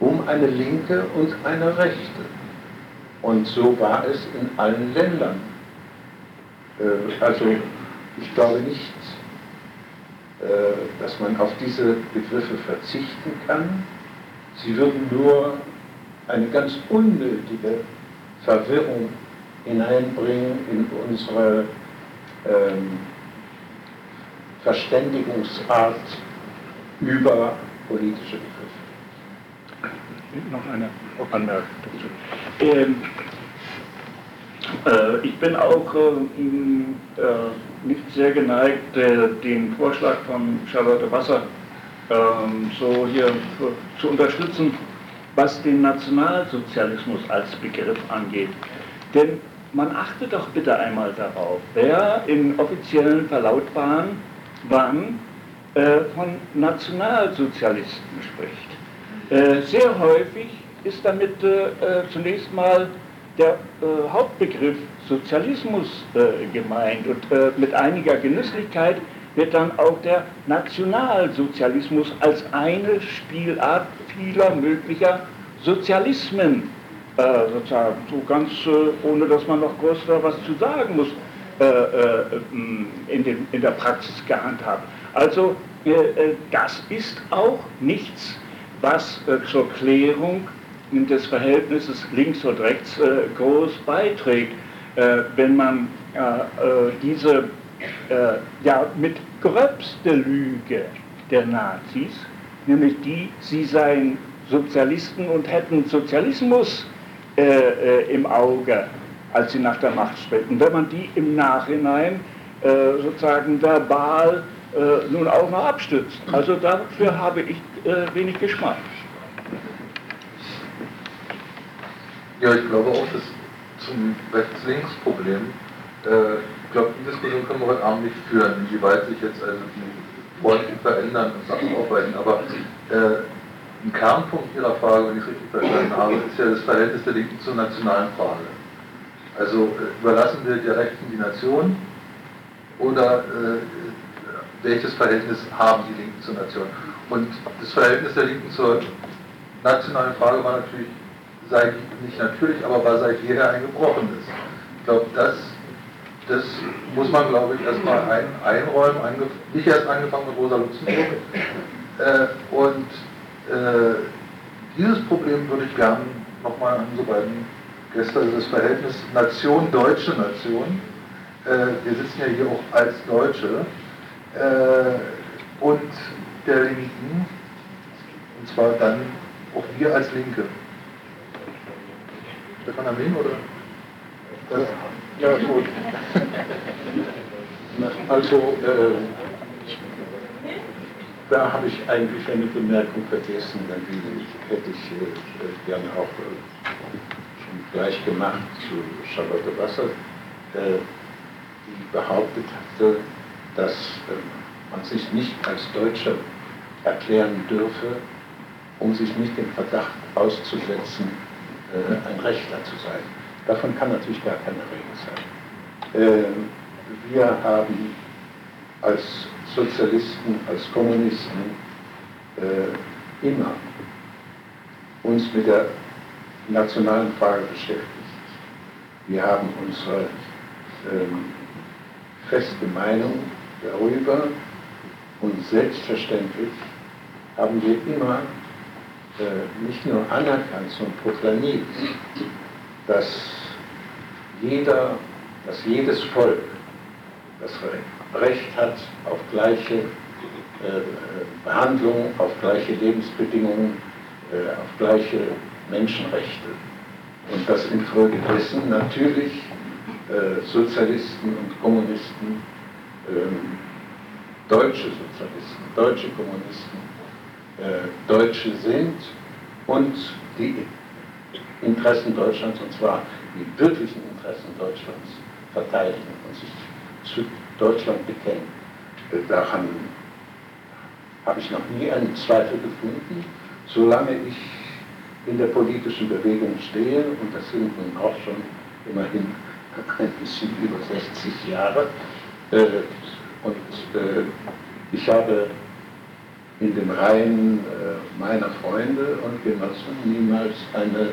um eine linke und eine rechte. Und so war es in allen Ländern. Äh, also ich glaube nicht, äh, dass man auf diese Begriffe verzichten kann. Sie würden nur eine ganz unnötige Verwirrung hineinbringen in unsere ähm, Verständigungsart über politische Begriffe. Noch eine Anmerkung dazu. Ähm, äh, ich bin auch äh, äh, nicht sehr geneigt, äh, den Vorschlag von Charlotte Wasser ähm, so hier zu unterstützen, was den Nationalsozialismus als Begriff angeht. Denn man achte doch bitte einmal darauf, wer in offiziellen Verlautbaren wann äh, von Nationalsozialisten spricht. Äh, sehr häufig ist damit äh, äh zunächst mal der äh, Hauptbegriff Sozialismus äh, gemeint und mit einiger Genüsslichkeit wird dann auch der Nationalsozialismus als eine Spielart vieler möglicher Sozialismen äh, sozusagen, so ganz äh, ohne dass man noch groß was zu sagen muss, äh, äh in, den, in der Praxis gehandhabt. Also äh, äh, das ist auch nichts, was zur Klärung des Verhältnisses links und rechts groß beiträgt, wenn man diese ja, mit gröbste Lüge der Nazis, nämlich die, sie seien Sozialisten und hätten Sozialismus äh, äh, im Auge, als sie nach der Macht strebten. Wenn man die im Nachhinein äh, sozusagen verbal äh, nun auch noch abstützt. Also dafür habe ich äh, wenig Geschmack. Ja, ich glaube auch, dass zum Rechts-Links-Problem, äh, ich glaube, die Diskussion können wir heute Abend nicht führen, inwieweit sich jetzt also die Fronten verändern und Sachen aufweichen, aber äh, ein Kernpunkt Ihrer Frage, wenn ich es richtig verstanden habe, ist ja das Verhältnis der Linken zur nationalen Frage. Also äh, überlassen wir der Rechten die Nation oder äh, welches Verhältnis haben die Linken zur Nation? Und das Verhältnis der Linken zur nationalen Frage war natürlich, seit, nicht natürlich, aber war seit jeher ein gebrochenes. Ich glaube, das, das muss man, glaube ich, erstmal ein, einräumen, nicht erst angefangen mit Rosa Luxemburg. Äh, und äh, dieses Problem würde ich gerne nochmal an unsere beiden Gäste, also das Verhältnis Nation, deutsche Nation, äh, wir sitzen ja hier auch als Deutsche, äh, und der Linken, und zwar dann auch wir als Linke. Stefan Amin oder? Das? Ja, gut. Also, äh, da habe ich eigentlich eine Bemerkung vergessen, die hätte ich äh, gerne auch äh, schon gleich gemacht zu Charlotte Wasser, äh, die behauptet hatte, dass äh, man sich nicht als Deutscher erklären dürfe, um sich nicht dem Verdacht auszusetzen, ein Rechter zu sein. Davon kann natürlich gar keine Rede sein. Ähm, wir haben als Sozialisten, als Kommunisten äh, immer uns mit der nationalen Frage beschäftigt. Wir haben unsere ähm, feste Meinung darüber und selbstverständlich haben wir immer äh, nicht nur anerkannt, sondern proklamiert, dass jeder, dass jedes Volk das Recht hat auf gleiche äh, Behandlung, auf gleiche Lebensbedingungen, äh, auf gleiche Menschenrechte. Und dass infolgedessen natürlich äh, Sozialisten und Kommunisten, ähm, deutsche Sozialisten, deutsche Kommunisten, äh, Deutsche sind und die Interessen Deutschlands, und zwar die wirklichen Interessen Deutschlands, verteidigen und sich zu Deutschland bekennen. Äh, daran habe ich noch nie einen Zweifel gefunden, solange ich in der politischen Bewegung stehe, und das sind nun auch schon immerhin ein bisschen über 60 Jahre, äh, und äh, ich habe in den Reihen meiner Freunde und Genossen niemals eine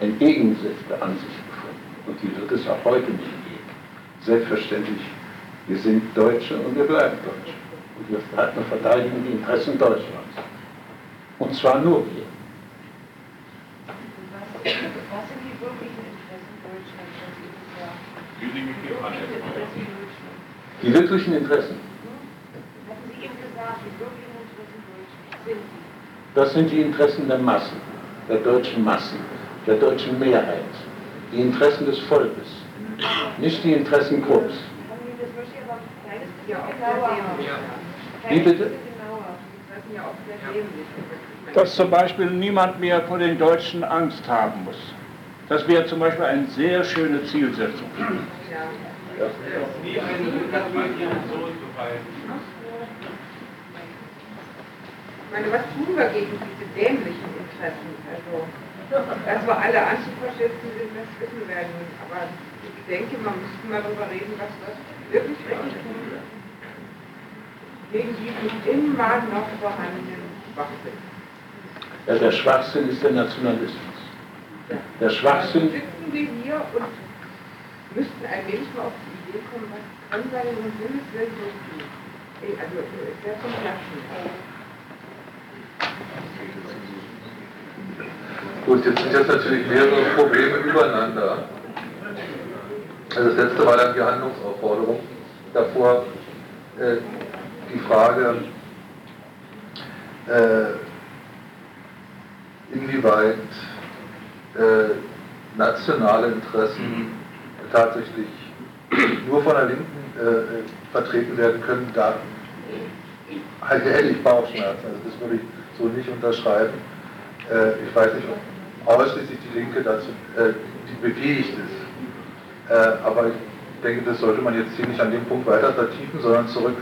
entgegengesetzte Ansicht gefunden. Und die wird es auch heute nicht geben. Selbstverständlich, wir sind Deutsche und wir bleiben Deutsche. Und wir verteidigen die Interessen Deutschlands. Und zwar nur wir. Die wirklichen Interessen Deutschlands, Die wirklichen Interessen? Hatten Sie eben gesagt, die wirklichen Interessen Deutschlands sind die? Das sind die Interessen der Massen, der deutschen Massen, der deutschen Mehrheit, die Interessen des Volkes, nicht die Interessen Grupps. Wie bitte? Dass zum Beispiel niemand mehr vor den Deutschen Angst haben muss. Das wäre zum Beispiel eine sehr schöne Zielsetzung. Ja. Ich meine, was tun wir gegen diese dämlichen Interessen? Also, dass wir alle Antifaschisten sind, das wissen wir nun. Aber ich denke, man müsste mal darüber reden, was das wirklich richtig tun. Gegen diesen immer noch vorhandenen Schwachsinn. Ja, der Schwachsinn ist der Nationalismus. Der Schwachsinn. Dann sitzen wir hier und müssten allmählich mal auf die Idee kommen, was können wir denn um Himmels Willen so tun? Also, ist ja zum Klatschen. Gut, jetzt sind jetzt natürlich mehrere Probleme übereinander. Also das letzte war dann die Handlungsaufforderung. Davor äh, die Frage, äh, inwieweit äh, nationale Interessen tatsächlich nur von der Linken äh, vertreten werden können, da hätte ich Bauchschmerzen. Also das würde ich so nicht unterschreiben. Äh, ich weiß nicht, ob ausschließlich die Linke dazu äh, die befähigt ist. Äh, aber ich denke, das sollte man jetzt hier nicht an dem Punkt weiter vertiefen, sondern zurück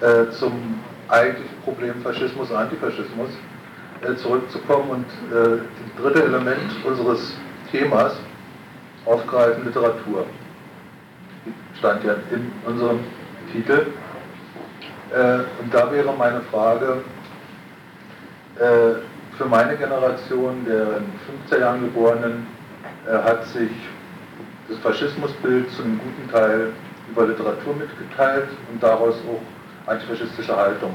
äh, zum eigentlichen Problem Faschismus, Antifaschismus äh, zurückzukommen und äh, das dritte Element unseres Themas aufgreifen, Literatur. Stand ja in unserem Titel. und da wäre meine Frage, für meine Generation, der in 15 Jahren geborenen, hat sich das Faschismusbild zu einem guten Teil über Literatur mitgeteilt und daraus auch antifaschistische Haltung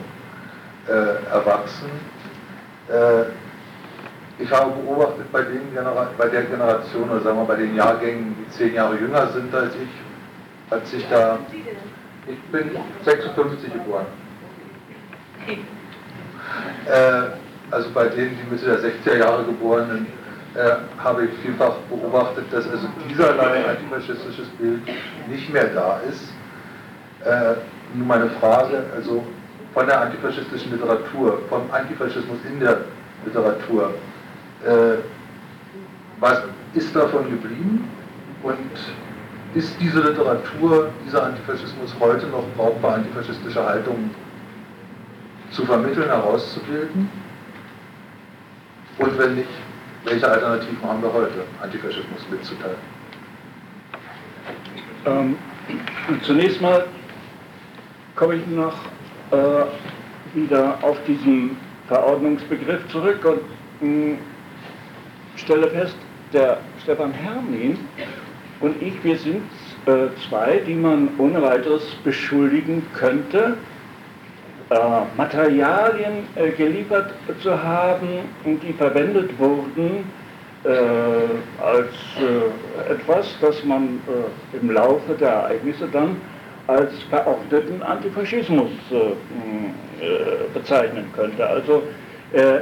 äh, erwachsen. Äh, ich habe beobachtet bei, den bei der Generation, oder sagen wir bei den Jahrgängen, die zehn Jahre jünger sind als ich, hat sich da. Ich bin 56 geboren. Äh, also bei denen, die Mitte der 60er Jahre geborenen, äh, habe ich vielfach beobachtet, dass also dieserlei antifaschistisches Bild nicht mehr da ist. Äh, nun meine Frage, also von der antifaschistischen Literatur, vom Antifaschismus in der Literatur, äh, was ist davon geblieben und ist diese Literatur, dieser Antifaschismus heute noch brauchbar, antifaschistische Haltungen zu vermitteln, herauszubilden? Und wenn nicht, welche Alternativen haben wir heute, Antifaschismus mitzuteilen? Ähm, zunächst mal komme ich noch äh, wieder auf diesen Verordnungsbegriff zurück und mh, stelle fest, der Stefan Hermin und ich, wir sind äh, zwei, die man ohne weiteres beschuldigen könnte, Materialien äh, geliefert zu haben, die verwendet wurden äh, als äh, etwas, das man äh, im Laufe der Ereignisse dann als verordneten Antifaschismus bezeichnen könnte. Also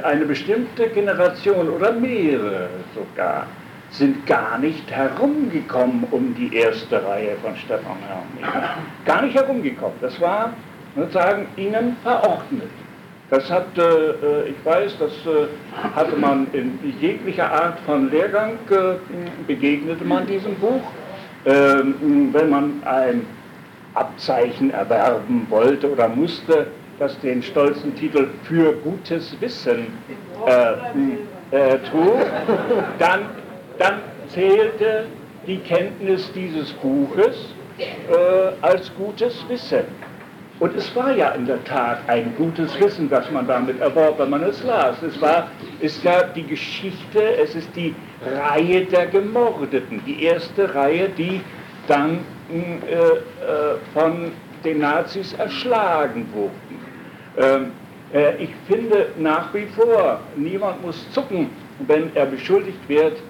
eine bestimmte Generation oder mehrere sogar sind gar nicht herumgekommen um die erste Reihe von Stefan Herrmann. Gar nicht herumgekommen. Das war sozusagen ihnen verordnet. Das hat, äh, äh, ich weiß, das äh, hatte man in jeglicher Art von Lehrgang, äh, begegnete man diesem Buch. Ähm, wenn man ein Abzeichen erwerben wollte oder musste, das den stolzen Titel für gutes Wissen äh, äh, trug, dann, dann zählte die Kenntnis dieses Buches als gutes Wissen. Und es war ja in der Tat ein gutes Wissen, das man damit erwarb, wenn man es las. Es war, ist ja die Geschichte, es ist die Reihe der Gemordeten, die erste Reihe, die dann äh, äh, von den Nazis erschlagen wurden. Ähm, äh, ich finde nach wie vor, niemand muss zucken, wenn er beschuldigt wird,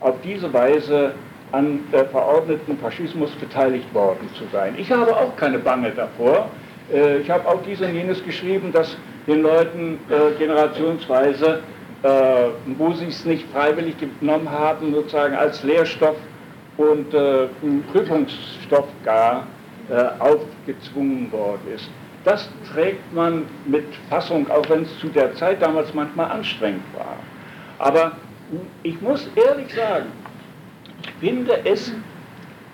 auf diese Weise an äh, verordneten Faschismus beteiligt worden zu sein. Ich habe auch keine Bange davor, äh, ich habe auch dies und jenes geschrieben, dass den Leuten äh, generationsweise, äh, wo sie es nicht freiwillig genommen haben, sozusagen als Lehrstoff und äh, Prüfungsstoff gar äh, aufgezwungen worden ist. Das trägt man mit Fassung, auch wenn es zu der Zeit damals manchmal anstrengend war. Aber ich muss ehrlich sagen, ich finde es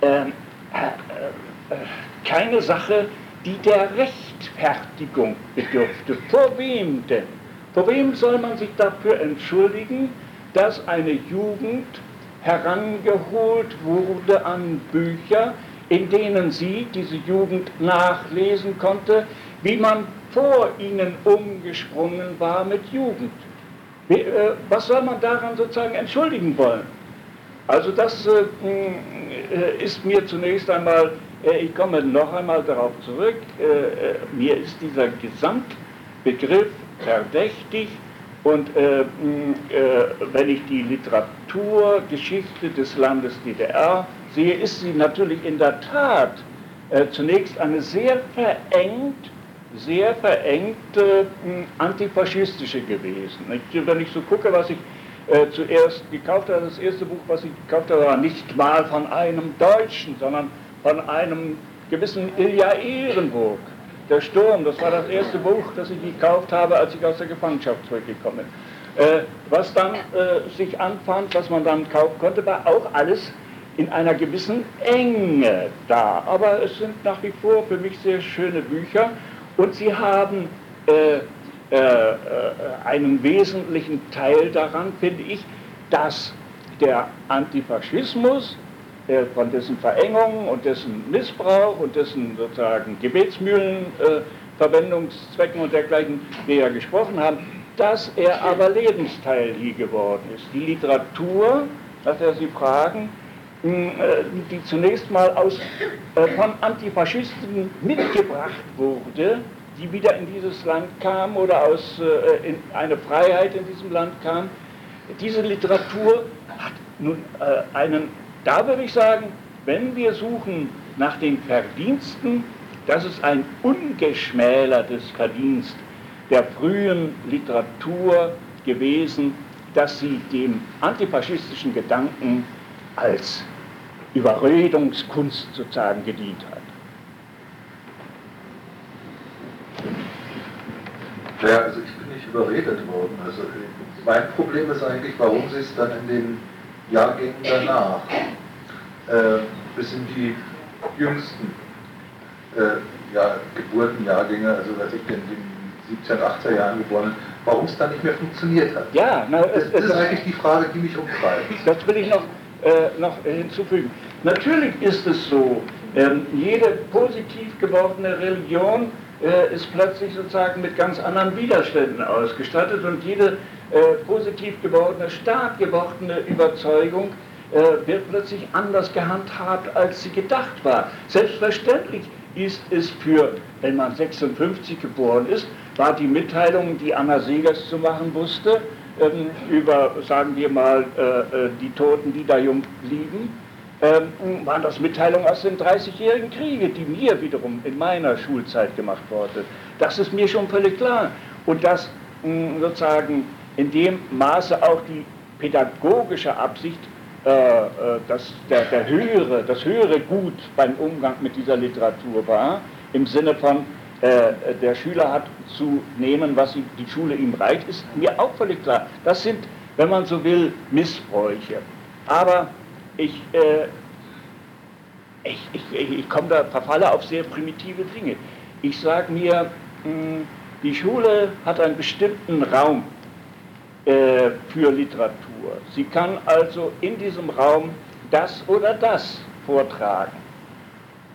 ähm, äh, keine Sache, die der Rechtfertigung bedürfte. Vor wem denn? Vor wem soll man sich dafür entschuldigen, dass eine Jugend herangeholt wurde an Bücher, in denen sie, diese Jugend, nachlesen konnte, wie man vor ihnen umgesprungen war mit Jugend. Äh, was soll man daran sozusagen entschuldigen wollen? Also das äh, äh ist mir zunächst einmal äh, ich komme noch einmal darauf zurück. Äh, äh, mir ist dieser Gesamtbegriff verdächtig und wenn ich die Literaturgeschichte des Landes DDR sehe, ist sie natürlich in der Tat zunächst eine sehr verengt, sehr verengte antifaschistische gewesen. Wenn ich so gucke, was ich zuerst gekauft habe, das erste Buch, was ich gekauft habe, war nicht mal von einem Deutschen, sondern von einem gewissen Ilja Ehrenburg. Der Sturm, das war das erste Buch, das ich gekauft habe, als ich aus der Gefangenschaft zurückgekommen bin. Äh, was dann äh, sich anfand, was man dann kaufen konnte, war auch alles in einer gewissen Enge da. Aber es sind nach wie vor für mich sehr schöne Bücher und sie haben äh, äh, äh einen wesentlichen Teil daran, finde ich, dass der Antifaschismus äh, von dessen Verengung und dessen Missbrauch und dessen sozusagen Gebetsmühlenverwendungszwecken äh, und dergleichen wir ja gesprochen haben, dass er aber Lebensteil hier geworden ist. Die Literatur, dass er Sie fragen, äh, die zunächst mal aus, von Antifaschisten mitgebracht wurde, die wieder in dieses Land kam oder aus in eine Freiheit in diesem Land kam. Diese Literatur hat nun einen da würde ich sagen, wenn wir suchen nach den Verdiensten, das ist ein ungeschmälertes Verdienst der frühen Literatur gewesen, dass sie dem antifaschistischen Gedanken als Überredungskunst sozusagen gedient hat. Ja, also ich bin nicht überredet worden. Also mein Problem ist eigentlich, warum sie es dann in den Jahrgängen danach, äh, bis in die jüngsten äh, ja, Geburtenjahrgänge, also was ich in den 17, 18 Jahren geboren warum es dann nicht mehr funktioniert hat. Ja, na, es, das ist eigentlich die Frage, die mich umtreibt. Das will ich noch, äh, noch hinzufügen. Natürlich ist es so, ähm, jede positiv gewordene Religion äh, ist plötzlich sozusagen mit ganz anderen Widerständen ausgestattet und jede äh, positiv gewordene, stark gewordene Überzeugung äh, wird plötzlich anders gehandhabt, als sie gedacht war. Selbstverständlich ist es für, wenn man 56 geboren ist, war die Mitteilung, die Anna Segers zu machen wusste, ähm, über, sagen wir mal, äh, die Toten, die da jung blieben, ähm, waren das Mitteilungen aus dem 30-jährigen Kriege, die mir wiederum in meiner Schulzeit gemacht wurden. Das ist mir schon völlig klar. Und dass sozusagen in dem Maße auch die pädagogische Absicht äh, äh, das, der, der höhere, das höhere Gut beim Umgang mit dieser Literatur war, im Sinne von, äh, der Schüler hat zu nehmen, was die Schule ihm reicht, ist mir auch völlig klar. Das sind, wenn man so will, Missbräuche. Aber ich, äh, ich, ich, ich komme da, verfalle auf sehr primitive Dinge. Ich sage mir, mh, hm, die Schule hat einen bestimmten Raum äh, für Literatur. Sie kann also in diesem Raum das oder das vortragen.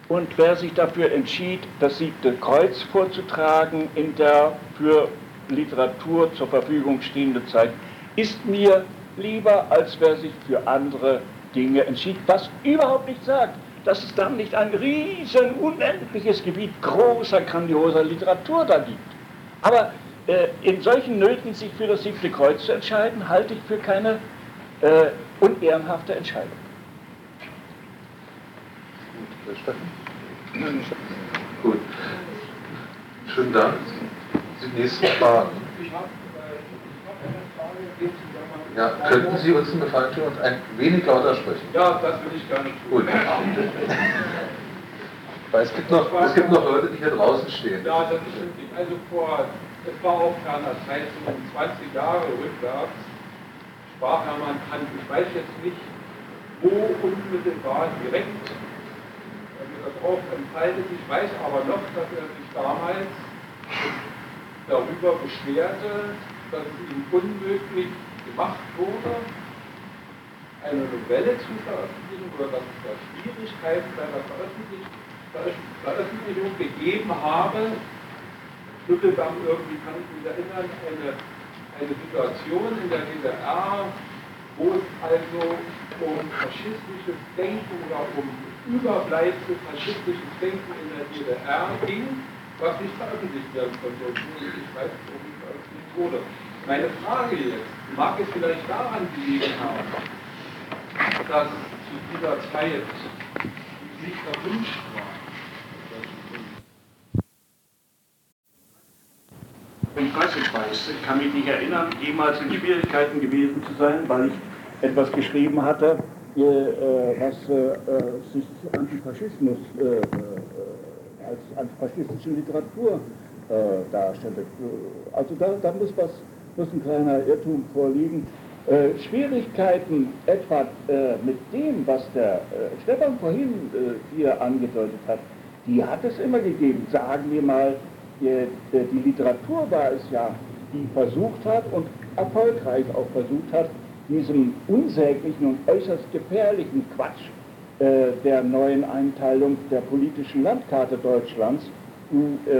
Und wer sich dafür entschied, das siebte Kreuz vorzutragen in der für Literatur zur Verfügung stehenden Zeit, ist mir lieber, als wer sich für andere Dinge entschied, was überhaupt nicht sagt, dass es dann nicht ein riesen, unendliches Gebiet großer, grandioser Literatur da gibt. Aber äh, in solchen Nöten, sich für das siebte Kreuz zu entscheiden, halte ich für keine äh, unehrenhafte Entscheidung. Gut. Schönen Dank. Die nächsten Fragen. Ja, könnten Sie uns einen Gefallen tun und ein wenig lauter sprechen? Ja, das will ich gerne tun. Gut. Weil es gibt, noch, es gibt noch Leute, die hier draußen stehen. Ja, das ist richtig. Also vor, es war auch ferner Zeit, so 20 Jahre rückwärts, sprach Hermann Kant, ich weiß jetzt nicht, wo unmittelbar direkt darauf entfaltet. Ich weiß aber noch, dass er sich damals darüber beschwerte, dass es ihm unmöglich gemacht wurde, eine Novelle zu veröffentlichen oder dass es da Schwierigkeiten bei der Veröffentlichung gegeben habe. Schlüsselbaum irgendwie kann ich mich erinnern, eine, eine Situation in der DDR, wo es also um faschistisches Denken oder um Überbleibsel faschistisches Denken in der DDR ging, was nicht veröffentlicht werden konnte. Ich weiß nicht, ob es veröffentlicht wurde. Meine Frage jetzt, mag es vielleicht daran gelegen haben, dass zu dieser Zeit nicht erwünscht war, im Pressepreis. Ich kann mich nicht erinnern, jemals in Schwierigkeiten gewesen zu sein, weil ich etwas geschrieben hatte, äh, was äh, sich Antifaschismus äh, als antifaschistische Literatur darstellte. Also da, da muss was muss ein kleiner Irrtum vorliegen. Äh, Schwierigkeiten etwa äh, mit dem, was der äh, Stefan vorhin äh, hier angedeutet hat, die hat es immer gegeben. Sagen wir mal, die, die Literatur war es ja, die versucht hat und erfolgreich auch versucht hat, diesem unsäglichen und äußerst gefährlichen Quatsch äh, der neuen Einteilung der politischen Landkarte Deutschlands äh,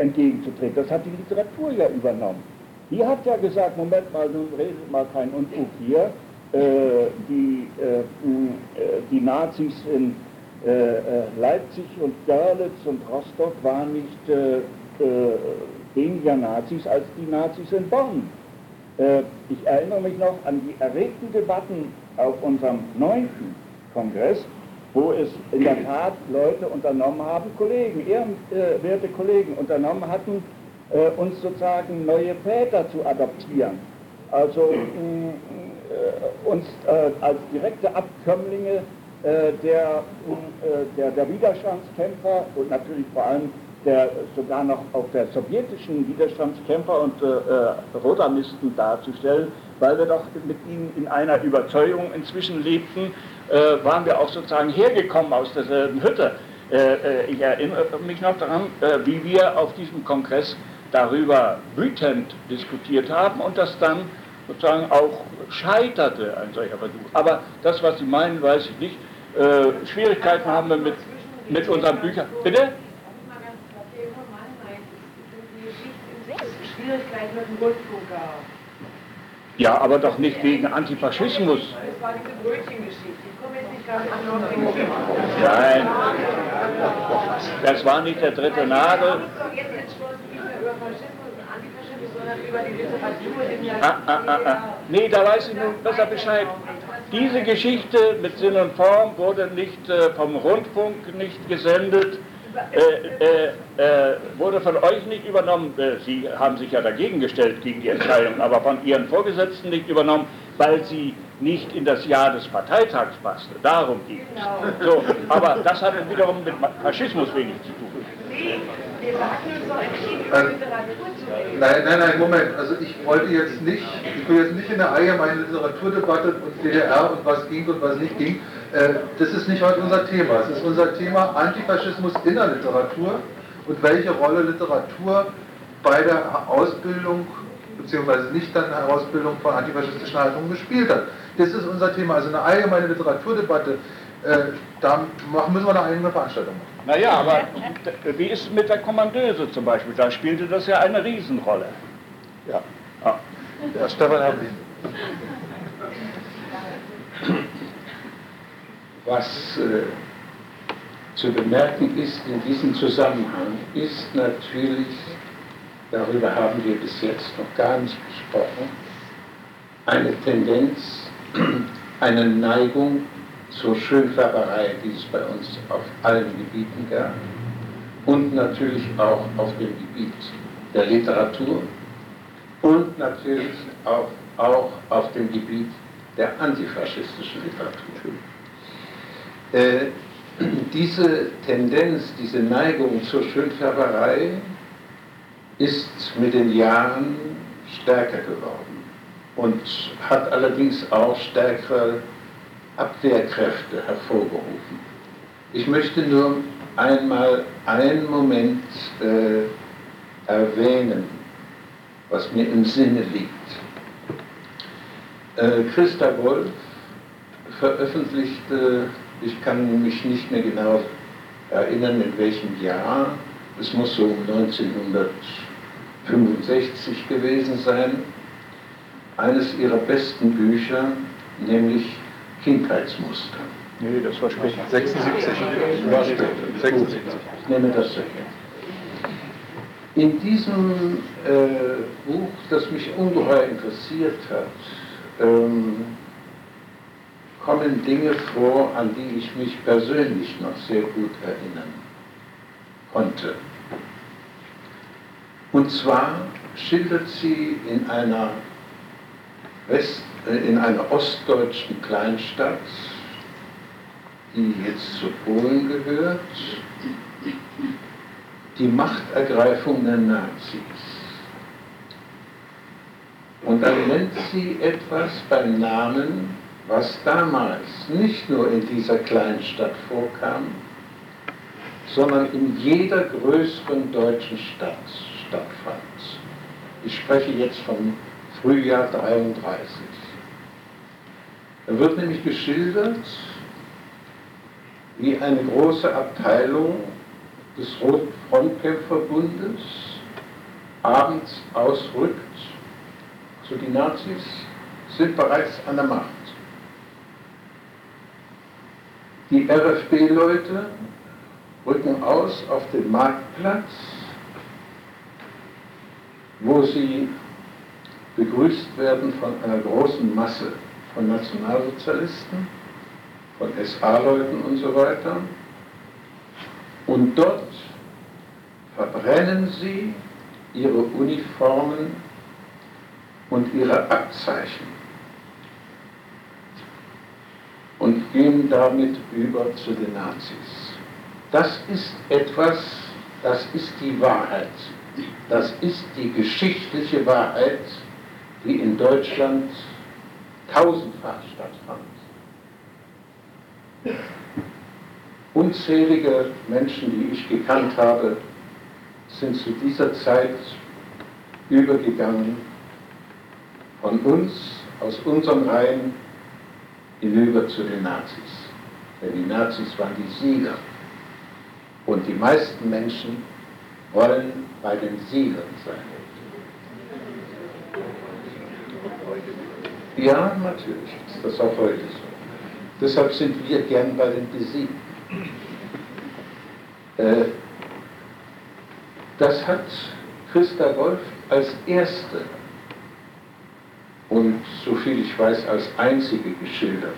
entgegenzutreten. Das hat die Literatur ja übernommen. Die hat ja gesagt, Moment mal, nun redet mal kein Unfug hier. Äh, die, äh, äh die Nazis in äh, äh, Leipzig und Görlitz und Rostock waren nicht äh, weniger Nazis als die Nazis in Bonn. ich erinnere mich noch an die erregten Debatten auf unserem neunten Kongress, wo es in der Tat Leute unternommen haben, Kollegen, ehrenwerte Kollegen unternommen hatten, äh, uns sozusagen neue Väter zu adoptieren. Also äh, uns äh, als direkte Abkömmlinge der, der, der Widerstandskämpfer und natürlich vor allem der sogar noch auf der sowjetischen Widerstandskämpfer und äh, Rotamisten darzustellen, weil wir doch mit ihnen in einer Überzeugung inzwischen lebten, äh, waren wir auch sozusagen hergekommen aus derselben Hütte. Äh, äh, ich erinnere mich noch daran, wie wir auf diesem Kongress darüber wütend diskutiert haben und das dann sozusagen auch scheiterte, ein solcher Versuch. Aber das, was Sie meinen, weiß ich nicht. Äh, Schwierigkeiten haben wir mit, mit unseren Büchern. Bitte? Schwierigkeiten mit dem Rundfunk gehabt. Ja, aber doch nicht wegen Antifaschismus. Das war diese Brötchengeschichte. Ich komme jetzt nicht ganz an Nein. Das war nicht der dritte Nagel. Jetzt. Ah, ah, ah, ah. Nee, da weiß ich nun besser Bescheid. Diese Geschichte mit Sinn und Form wurde nicht äh, vom Rundfunk nicht gesendet, äh, äh, wurde von euch nicht übernommen, äh, Sie haben sich ja dagegen gestellt gegen die Entscheidung, aber von Ihren Vorgesetzten nicht übernommen, weil sie nicht in das Jahr des Parteitags passte. Darum ging es. Genau. So, aber das hat wiederum mit Faschismus wenig zu tun. Reden. Nein, nein, nein, Moment. Also ich wollte jetzt nicht, ich will jetzt nicht in der allgemeinen Literaturdebatte und DDR und was ging und was nicht ging. Äh, Das ist nicht heute unser Thema. Es ist unser Thema Antifaschismus in der Literatur und welche Rolle Literatur bei der Ausbildung beziehungsweise nicht dann Herausbildung von antifaschistischen Haltungen gespielt hat. Das ist unser Thema. Also eine allgemeine Literaturdebatte, äh, da müssen wir eine eigene Veranstaltung machen. Naja, aber wie ist es mit der Kommandeuse zum Beispiel? Da spielte das ja eine Riesenrolle. Ja, Ah. ja Stefan Herrlin. Was äh, zu bemerken ist in diesem Zusammenhang, ist natürlich, darüber haben wir bis jetzt noch gar nicht gesprochen, eine Tendenz, eine Neigung zur Schönfärberei, die es bei uns auf allen Gebieten gab und natürlich auch auf dem Gebiet der Literatur und natürlich auch, auch auf dem Gebiet der antifaschistischen Literatur. Äh, diese Tendenz, diese Neigung zur Schönfärberei ist mit den Jahren stärker geworden und hat allerdings auch stärkere Abwehrkräfte hervorgerufen. Ich möchte nur einmal einen Moment äh, erwähnen, was mir im Sinne liegt. Äh, Christa Wolf veröffentlichte, ich kann mich nicht mehr genau erinnern, in welchem Jahr, es muss so um 1965 gewesen sein, eines ihrer besten Bücher, nämlich Kindheitsmuster. Nee, das war später. 76. War später. 76. Ich nehme das so. In diesem äh, Buch, das mich ungeheuer interessiert hat, ähm, kommen Dinge vor, an die ich mich persönlich noch sehr gut erinnern konnte. Und zwar schildert sie in einer, West, in einer ostdeutschen Kleinstadt, die jetzt zu Polen gehört, die Machtergreifung der Nazis. Und dann nennt sie etwas beim Namen, was damals nicht nur in dieser Kleinstadt vorkam, sondern in jeder größeren deutschen Stadt stattfand. Ich spreche jetzt vom Frühjahr 33. Da wird nämlich geschildert, wie eine große Abteilung des Roten Frontkämpferbundes abends ausrückt. So die Nazis sind bereits an der Macht. Die RFB-Leute rücken aus auf den Marktplatz, wo sie begrüßt werden von einer großen Masse von Nationalsozialisten, von SA-Leuten und so weiter. Und dort verbrennen sie ihre Uniformen und ihre Abzeichen und gehen damit über zu den Nazis. Das ist etwas, das ist die Wahrheit. Das ist die geschichtliche Wahrheit, die in Deutschland tausendfach stattfand. Unzählige Menschen, die ich gekannt habe, sind zu dieser Zeit übergegangen von uns, aus unseren Reihen, hinüber zu den Nazis. Denn die Nazis waren die Sieger. Und die meisten Menschen wollen bei den Siegern sein. Ja, natürlich ist das auch heute so. Deshalb sind wir gern bei den Besiegten. Äh, das hat Christa Wolf als erste und soviel ich weiß als einzige geschildert.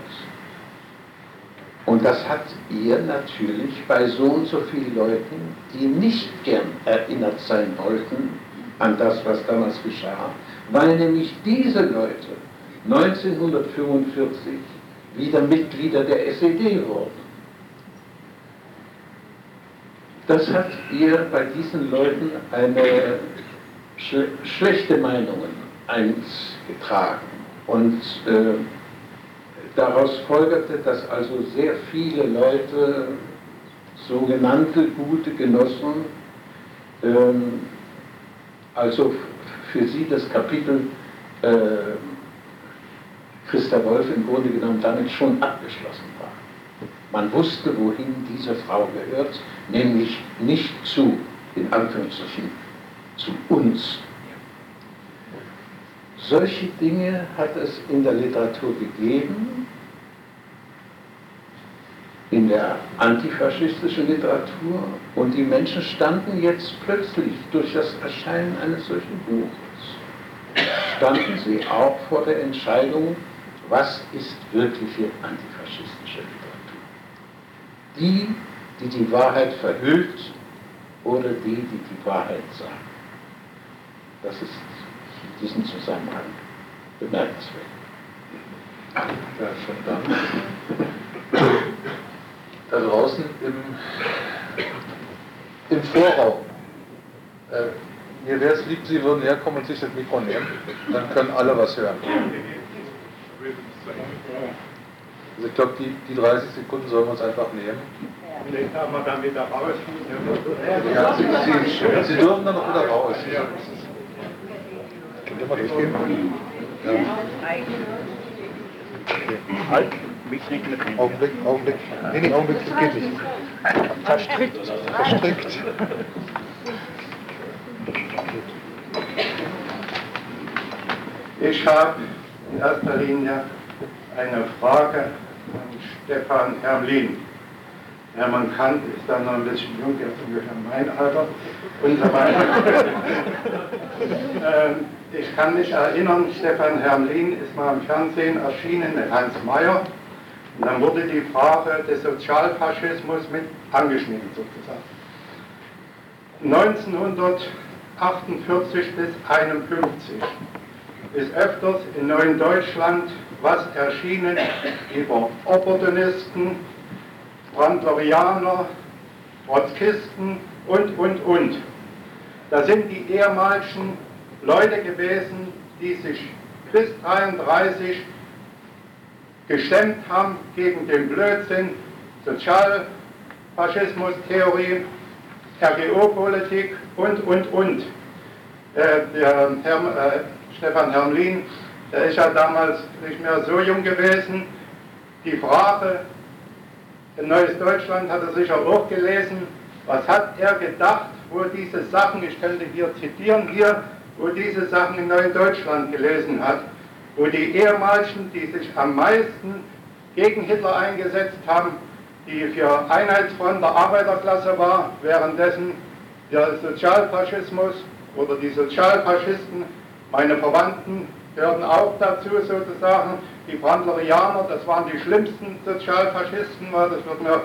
Und das hat ihr natürlich bei so und so vielen Leuten, die nicht gern erinnert sein wollten an das, was damals geschah, weil nämlich diese Leute 1945 wieder Mitglieder der SED wurden. Das hat ihr bei diesen Leuten eine schle schlechte Meinung eingetragen. Und äh, daraus folgerte, dass also sehr viele Leute, sogenannte gute Genossen, ähm, also für sie das Kapitel äh, Christa Wolf im Grunde genommen damit schon abgeschlossen war. Man wusste, wohin diese Frau gehört, nämlich nicht zu, in Anführungsstrichen, zu uns. Solche Dinge hat es in der Literatur gegeben, in der antifaschistischen Literatur, und die Menschen standen jetzt plötzlich durch das Erscheinen eines solchen Buches, standen sie auch vor der Entscheidung, was ist wirkliche antifaschistische Literatur? Die, die die Wahrheit verhüllt oder die, die die Wahrheit sagt. Das ist in diesem Zusammenhang bemerkenswert. Ja, schon dann. Da draußen im, im Vorraum. Äh, mir wäre es lieb, Sie würden herkommen und sich das Mikro nehmen. Dann können alle was hören. Also ich glaube, die, die 30 Sekunden sollen wir uns einfach nehmen. Vielleicht haben wir dann wieder raus. Ja, Sie, Sie, Sie dürfen dann noch wieder raus. Können wir durchgehen? Ja. Halt, mich nicht mitnehmen. Augenblick, Augenblick. Nee, nee, Augenblick, das geht nicht. Verstrickt. Verstrickt. Ich habe in erster Linie eine Frage an Stefan Hermlin. Hermann Kant ist dann noch ein bisschen jung, er ist ungefähr mein Alter und so weiter. ich kann mich erinnern, Stefan Hermlin ist mal im Fernsehen erschienen mit Hans Mayer und dann wurde die Frage des Sozialfaschismus mit angeschnitten sozusagen. 1948 bis 1951 ist öfters in Neuen Deutschland was erschienen über Opportunisten, Brandlerianer, Trotzkisten und, und, und. Da sind die ehemaligen Leute gewesen, die sich bis 1933 gestemmt haben gegen den Blödsinn, Sozialfaschismus-Theorie, RGO-Politik und, und, und. Äh, der Herr, äh, Stefan Hermlin, der ist ja damals nicht mehr so jung gewesen. Die Frage, in Neues Deutschland hat er sicher auch gelesen, was hat er gedacht, wo diese Sachen, ich könnte hier zitieren, hier, wo diese Sachen in Neuen Deutschland gelesen hat, wo die ehemaligen, die sich am meisten gegen Hitler eingesetzt haben, die für Einheitsfront der Arbeiterklasse war, währenddessen der Sozialfaschismus oder die Sozialfaschisten, meine Verwandten gehörten auch dazu sozusagen, die Brandlerianer, das waren die schlimmsten Sozialfaschisten, das wird mir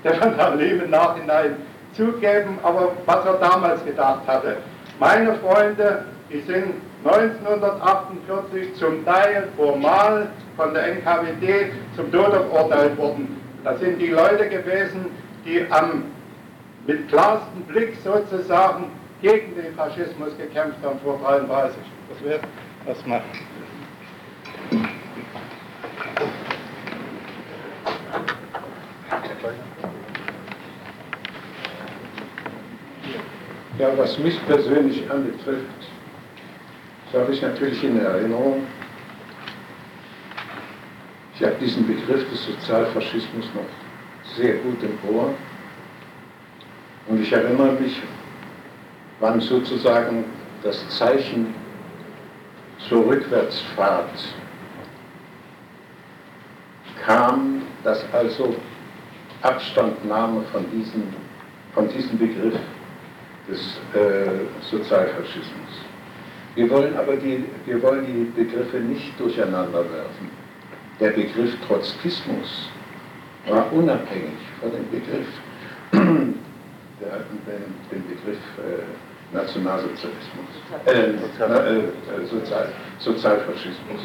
Stefan Herrlehm im Nachhinein zugeben, aber was er damals gedacht hatte. Meine Freunde, die sind 1948 zum Teil formal von der NKWD zum Tode verurteilt worden. Das sind die Leute gewesen, die am mit klarstem Blick sozusagen gegen den Faschismus gekämpft haben vor 1933. Das wäre das mal. Ja, was mich persönlich anbetrifft, so habe ich natürlich in Erinnerung, ich habe diesen Begriff des Sozialfaschismus noch sehr gut im Ohr. Und ich erinnere mich, wann sozusagen das Zeichen zur Rückwärtsfahrt kam, dass also Abstandnahme von diesem, von diesem Begriff des äh, Sozialfaschismus. Wir wollen aber die, wir wollen die Begriffe nicht durcheinander werfen. Der Begriff Trotzkismus war unabhängig von dem Begriff, der, den, den Begriff äh, Nationalsozialismus, äh, äh, Sozial, Sozialfaschismus.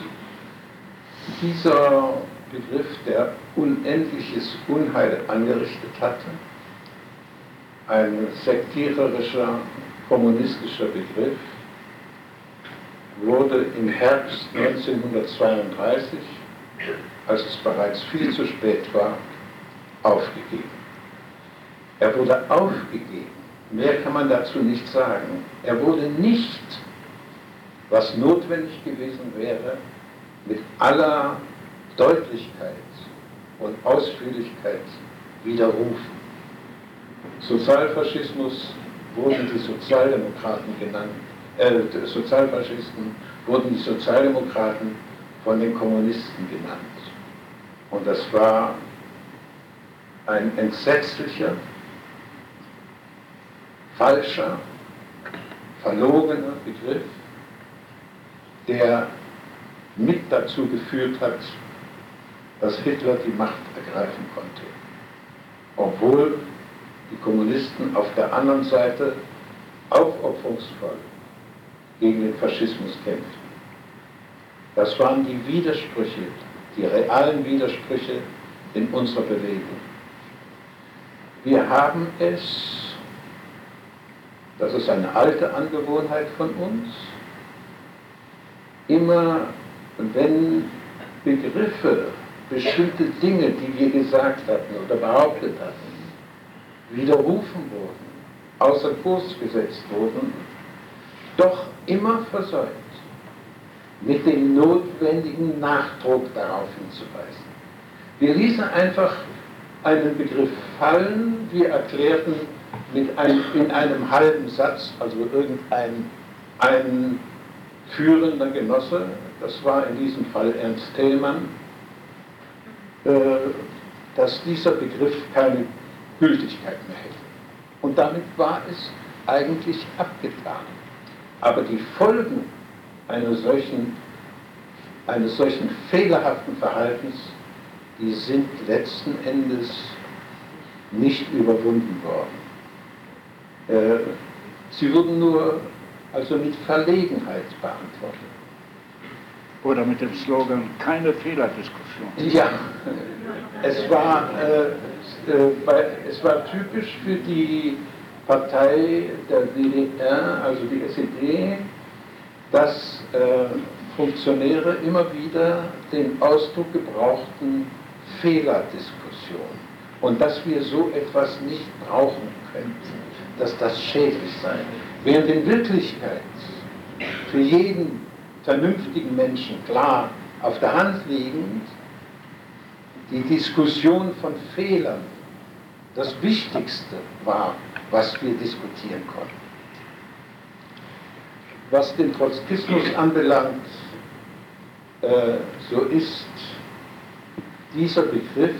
Dieser Begriff, der unendliches Unheil angerichtet hatte, ein sektiererischer, kommunistischer Begriff, wurde im Herbst 1932, als es bereits viel zu spät war, aufgegeben. Er wurde aufgegeben. Mehr kann man dazu nicht sagen. Er wurde nicht, was notwendig gewesen wäre, mit aller Deutlichkeit und Ausführlichkeit widerrufen. Sozialfaschismus wurden die Sozialdemokraten genannt, äh, Sozialfaschisten wurden die Sozialdemokraten von den Kommunisten genannt. Und das war ein entsetzlicher, falscher, verlogener Begriff, der mit dazu geführt hat, dass Hitler die Macht ergreifen konnte. Obwohl die Kommunisten auf der anderen Seite aufopferungsvoll gegen den Faschismus kämpften. Das waren die Widersprüche, die realen Widersprüche in unserer Bewegung. Wir haben es, das ist eine alte Angewohnheit von uns, immer wenn Begriffe, bestimmte Dinge, die wir gesagt hatten oder behauptet hatten, widerrufen wurden, außer Kurs gesetzt wurden, doch immer versäumt, mit dem notwendigen Nachdruck darauf hinzuweisen. Wir ließen einfach einen Begriff fallen, wir erklärten mit einem, in einem halben Satz, also irgendein ein führender Genosse, das war in diesem Fall Ernst Thälmann, äh, dass dieser Begriff keine Gültigkeit mehr hätte. Und damit war es eigentlich abgetan. Aber die Folgen eines solchen, eines solchen fehlerhaften Verhaltens, die sind letzten Endes nicht überwunden worden. Äh, sie wurden nur also mit Verlegenheit beantwortet. Oder mit dem Slogan, keine Fehlerdiskussion. Ja, es war, äh, äh, es war typisch für die Partei der DDR, also die SED, dass äh, Funktionäre immer wieder den Ausdruck gebrauchten Fehlerdiskussion und dass wir so etwas nicht brauchen könnten, dass das schädlich sei. Während in Wirklichkeit für jeden vernünftigen Menschen klar auf der Hand liegend, die Diskussion von Fehlern das Wichtigste war, was wir diskutieren konnten. Was den Trotzkismus anbelangt, äh, so ist dieser Begriff,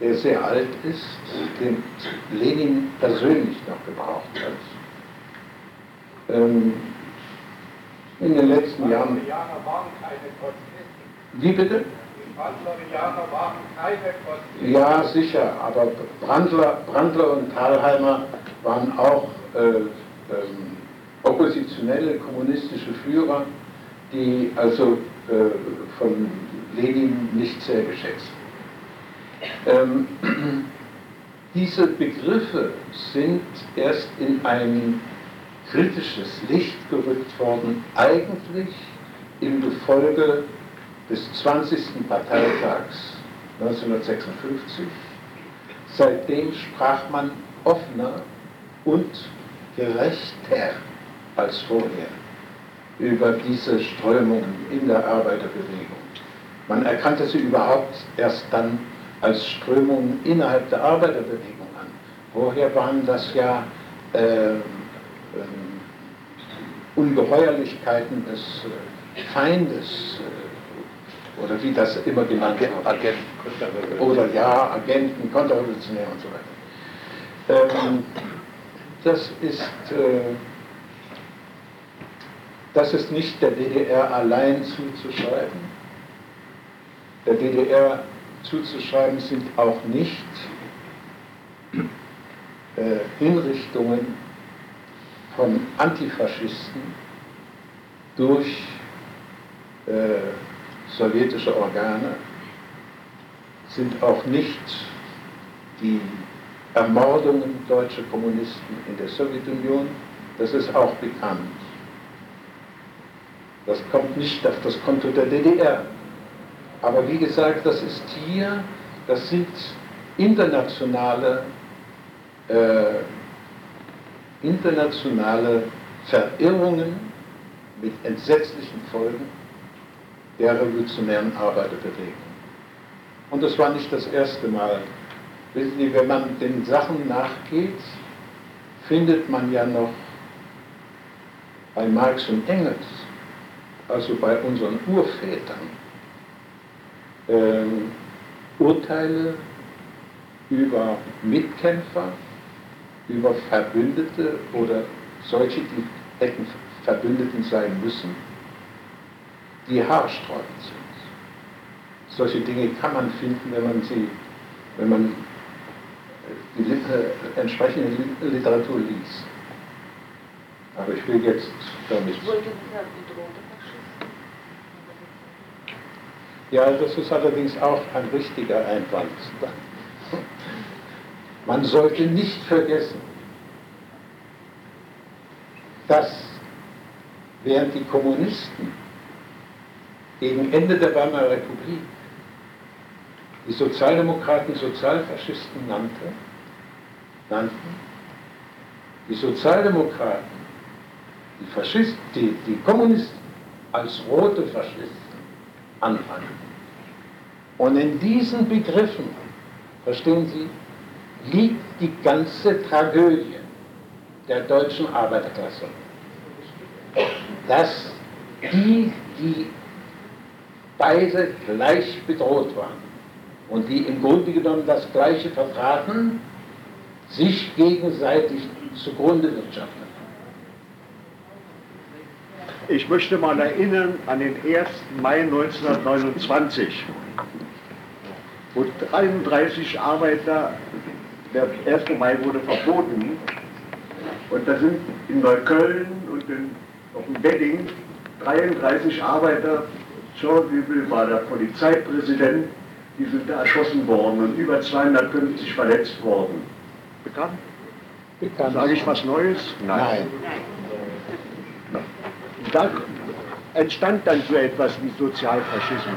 der sehr alt ist, den Lenin persönlich noch gebraucht hat. Ähm, in den letzten Jahren. Wie bitte? Ja, sicher, aber Brandler, Brandler und Thalheimer waren auch äh, ähm, oppositionelle kommunistische Führer, die also äh, von Lenin nicht sehr geschätzt. Ähm, diese Begriffe sind erst in ein kritisches Licht gerückt worden, eigentlich im Gefolge des 20. Parteitags 1956. Seitdem sprach man offener und gerechter als vorher über diese Strömungen in der Arbeiterbewegung. Man erkannte sie überhaupt erst dann als Strömungen innerhalb der Arbeiterbewegung an. Vorher waren das ja äh, ähm, Ungeheuerlichkeiten des äh, Feindes äh, oder wie das immer genannt wird. Agenten, oder ja, Agenten, Konterrevolutionär und so weiter. Ähm, das ist äh, das ist nicht der DDR allein zuzuschreiben. Der DDR zuzuschreiben sind auch nicht äh, Hinrichtungen von Antifaschisten durch äh, sowjetische Organe, sind auch nicht die Ermordungen deutscher Kommunisten in der Sowjetunion, das ist auch bekannt. Das kommt nicht auf das Konto der DDR. Aber wie gesagt, das ist hier, das sind internationale, äh, internationale Verirrungen mit entsetzlichen Folgen der revolutionären Arbeiterbewegung. Und das war nicht das erste Mal. Wissen Sie, wenn man den Sachen nachgeht, findet man ja noch bei Marx und Engels, also bei unseren Urvätern, ähm, Urteile über Mitkämpfer, über Verbündete oder solche, die hätten Verbündeten sein müssen, die haarsträubend sind. Solche Dinge kann man finden, wenn man sie, wenn man die äh, entsprechende Literatur liest. Aber ich will jetzt damit. Ja, das ist allerdings auch ein richtiger Einwand. Man sollte nicht vergessen, dass während die Kommunisten gegen Ende der Weimarer Republik die Sozialdemokraten Sozialfaschisten nannte, nannten, die Sozialdemokraten die Faschisten, die, die Kommunisten als rote Faschisten anfanden. Und in diesen Begriffen, verstehen Sie, liegt die ganze Tragödie der deutschen Arbeiterklasse. Dass die, die beide gleich bedroht waren und die im Grunde genommen das Gleiche vertraten, sich gegenseitig zugrunde wirtschaften. Ich möchte mal erinnern an den 1. Mai 1929, wo 33 Arbeiter, der 1. Mai wurde verboten, und da sind in Neukölln und in, auf dem Wedding 33 Arbeiter Schornbübel war der Polizeipräsident, die sind da erschossen worden und über 250 verletzt worden. Bekannt? Bekannt. Sage ich was Neues? Nein. Nein. Da entstand dann so etwas wie Sozialfaschismus.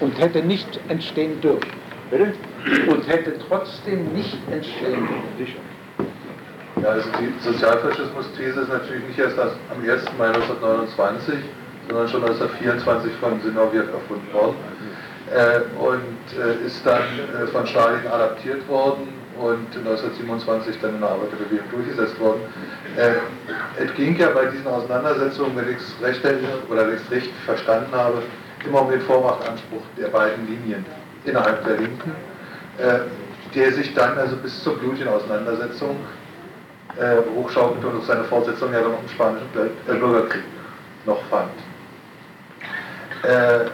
Und hätte nicht entstehen dürfen. Bitte? Und hätte trotzdem nicht entstehen dürfen. Ja, also die Sozialfaschismus-These ist natürlich nicht erst am 1. Mai 1929 sondern schon 1924 von Sinowjew erfunden worden äh, und äh, ist dann äh, von Stalin adaptiert worden und 1927 dann in der Arbeiterbewegung durchgesetzt worden. Äh, es ging ja bei diesen Auseinandersetzungen, wenn ich es recht oder es richtig verstanden habe, immer um den Vormachtanspruch der beiden Linien innerhalb der Linken, äh, der sich dann also bis zur blutigen Auseinandersetzung äh, hochschaukelte und seine Fortsetzung ja dann noch im Spanischen Bürgerkrieg noch fand. Äh,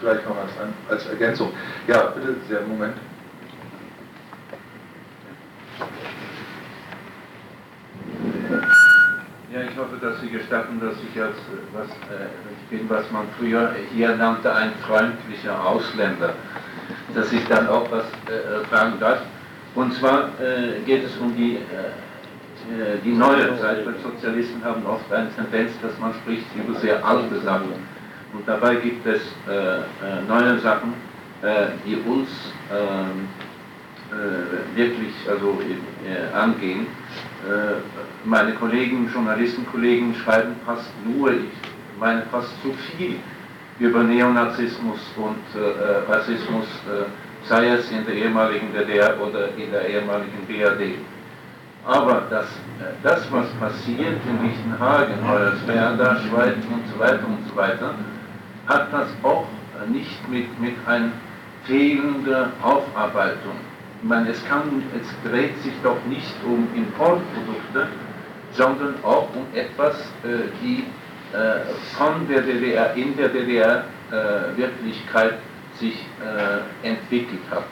vielleicht noch als, als Ergänzung. Ja, bitte, sehr Moment. Ja, ich hoffe, dass Sie gestatten, dass ich jetzt was, äh, ich bin, was man früher hier nannte, ein freundlicher Ausländer, dass ich dann auch was äh, fragen darf. Und zwar äh, geht es um die, äh, äh, die neue Zeit, weil Sozialisten haben oft eine Tendenz, dass man spricht über sehr alte Sachen und dabei gibt es äh, äh, neue Sachen, äh, die uns ähm, äh, wirklich also, äh, angehen. Äh, meine Kollegen, Journalistenkollegen schreiben fast nur, ich meine fast zu viel über Neonazismus und Rassismus, sei es in der ehemaligen DDR oder in der ehemaligen BRD. Aber das, das was passiert in Lichtenhagen, Hoyerswerda, Schweiz und so weiter und so weiter, hat das auch nicht mit, mit einer fehlenden Aufarbeitung. Ich meine, es, kann, es dreht sich doch nicht um Importprodukte, sondern auch um etwas, äh, die äh, von der DDR, in der DDR äh, sich äh, entwickelt hat.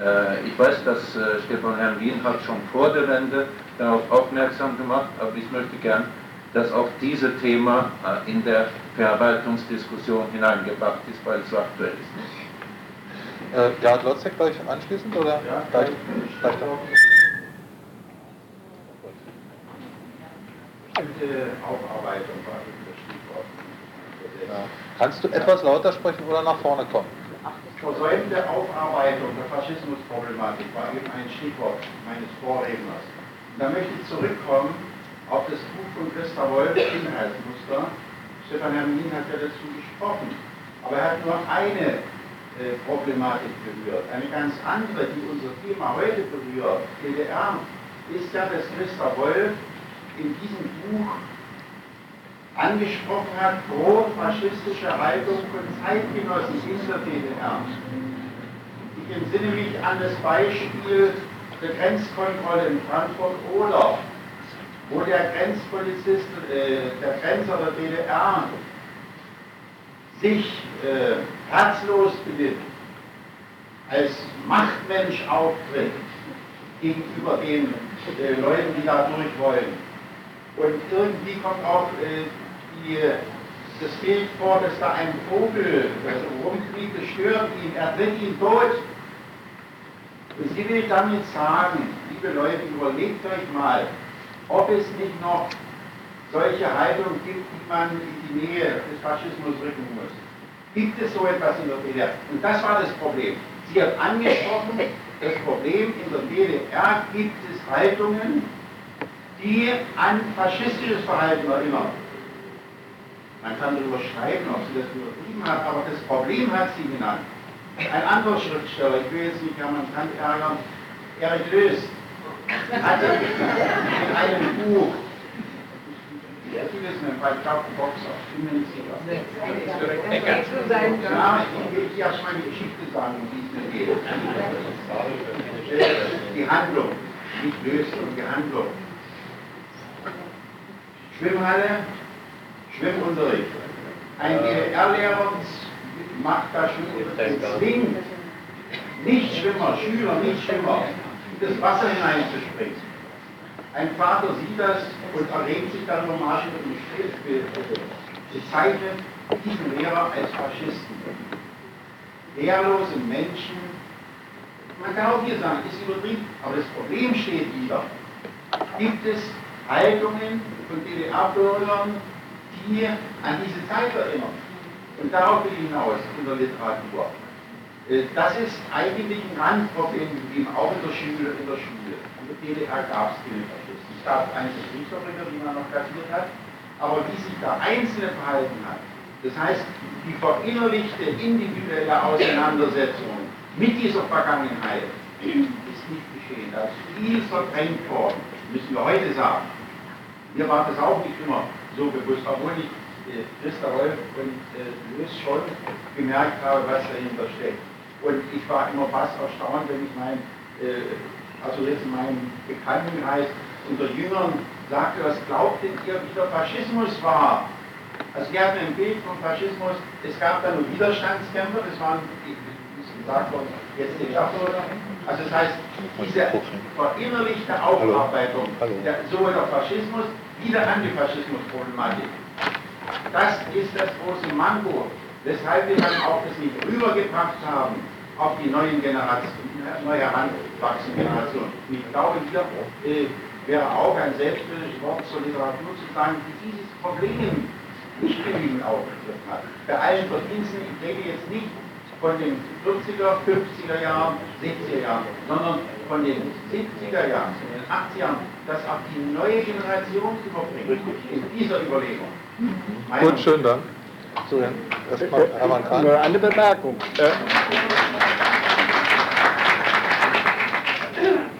Äh, ich weiß, dass äh, Stefan Herrn hat schon vor der Wende darauf aufmerksam gemacht, aber ich möchte gern, dass auch dieses Thema in der Verwaltungsdiskussion hineingebracht ist, weil es so aktuell ist. Äh, Gerhard Lotzek gleich anschließend oder ja, gleich, gleich Bestimmte Aufarbeitung war das Stichwort. Ja. Kannst du etwas lauter sprechen oder nach vorne kommen? Versäumte Aufarbeitung der Faschismusproblematik war eben ein Stichwort meines Vorredners. Und da möchte ich zurückkommen auf das Buch von Christa Wolf, Inhaltsmuster. Stefan Hermin hat ja dazu gesprochen. Aber er hat nur eine Problematik berührt. Eine ganz andere, die unser Thema heute berührt, DDR, ist ja, dass Christa Wolf in diesem Buch angesprochen hat, pro-faschistische Haltung von Zeitgenossen in der DDR. Ich entsinne mich an das Beispiel der Grenzkontrolle in Frankfurt-Oder, wo der Grenzpolizist, äh, der Grenzer der DDR sich äh, herzlos benimmt, als Machtmensch auftritt gegenüber den äh, Leuten, die da durch wollen. Und irgendwie kommt auch äh, die, das Bild vor, dass da ein Vogel also rumfliegt, das stört ihn, er tritt ihn tot. Und sie will damit sagen, liebe Leute, überlegt euch mal, ob es nicht noch solche Haltungen gibt, die man in die Nähe des Faschismus rücken muss. Gibt es so etwas in der DDR? Und das war das Problem. Sie hat angesprochen, das Problem in der DDR gibt es Haltungen, die an faschistisches Verhalten erinnern. Man kann darüber streiten, ob sie das übertrieben hat, aber das Problem hat sie genannt. Ein anderer Schriftsteller, ich will jetzt nicht Hermann Kant ärgern, Erich Löß, hatte in einem Buch, ja, vieles mit einem verkauften Boxer, ich bin mir nicht sicher. Ja, ich will dir erst meine Geschichte sagen, die es mir geht. Die Handlung, nicht Lösen, sondern die Handlung. Schwimmhalle, Schwimmunterricht. Ein DDR-Lehrer macht da schon zwingt Nichtschwimmer, Schüler, Nichtschwimmer, das Wasser hineinzuspringen. Ein Vater sieht das und erregt sich darüber Marsch über den Stift, bezeichnet diesen Lehrer als Faschisten. Wehrlose Menschen, man kann auch hier sagen, ist übertrieben, aber das Problem steht wieder. Gibt es Haltungen von DDR-Bürgern, die an diese Zeit erinnern. Und darauf will ich hinaus in der Literatur. Äh, das ist eigentlich ein Randproblem auch in der Schule. In der Schule. In der DDR gab es. Es gab einzelne Kriegsverbrecher, die man noch kassiert hat, aber wie sich der Einzelne verhalten hat, das heißt, die verinnerlichte individuelle Auseinandersetzung mit dieser Vergangenheit ist nicht geschehen. Da ist viel verdrängt worden, müssen wir heute sagen. Mir war das auch nicht immer so bewusst, obwohl ich äh, Christa Wolf und äh, Luis schon gemerkt habe, was dahinter steckt. Und ich war immer fast erstaunt, wenn ich mein, äh, also jetzt in meinem Bekanntenkreis unter Jüngern sagte, was glaubt denn ihr, wie der Faschismus war? Also die hatten ein Bild vom Faschismus, es gab da nur Widerstandskämpfer, das waren, wie gesagt worden, jetzt die Schaffer, also das heißt, diese verinnerlichte Aufarbeitung, der, sowohl der Faschismus wie der Antifaschismusproblematik, das ist das große Manko, weshalb wir dann auch das nicht rübergebracht haben auf die neuen Generationen, neu heranwachsende Generationen. Und ich glaube, hier äh, wäre auch ein selbstbildliches Wort zur Literatur zu sagen, die dieses Problem nicht genügend aufgegriffen hat. Bei allen Verdiensten, ich rede jetzt nicht von den 40er, 50er Jahren, 60er Jahren, sondern von den 70er Jahren, von den 80er Jahren, das auch die neue Generation überbringt in dieser Überlegung. Meine Gut, schön Dank. So, erstmal Hermann Kahn. Nur eine Bemerkung. Äh,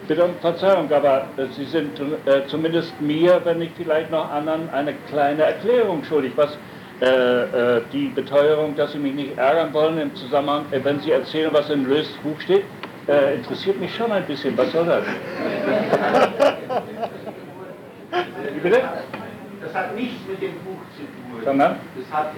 Bitte um Verzeihung, aber äh, Sie sind äh, zumindest mir, wenn nicht vielleicht noch anderen, eine kleine Erklärung schuldig, was äh, äh, die Beteuerung, dass Sie mich nicht ärgern wollen im Zusammenhang, äh, wenn Sie erzählen, was in Lös Buch steht, interessiert mich schon ein bisschen. Was soll das? Wie bitte? Das hat nichts mit dem Buch zu tun. Sondern? Das hat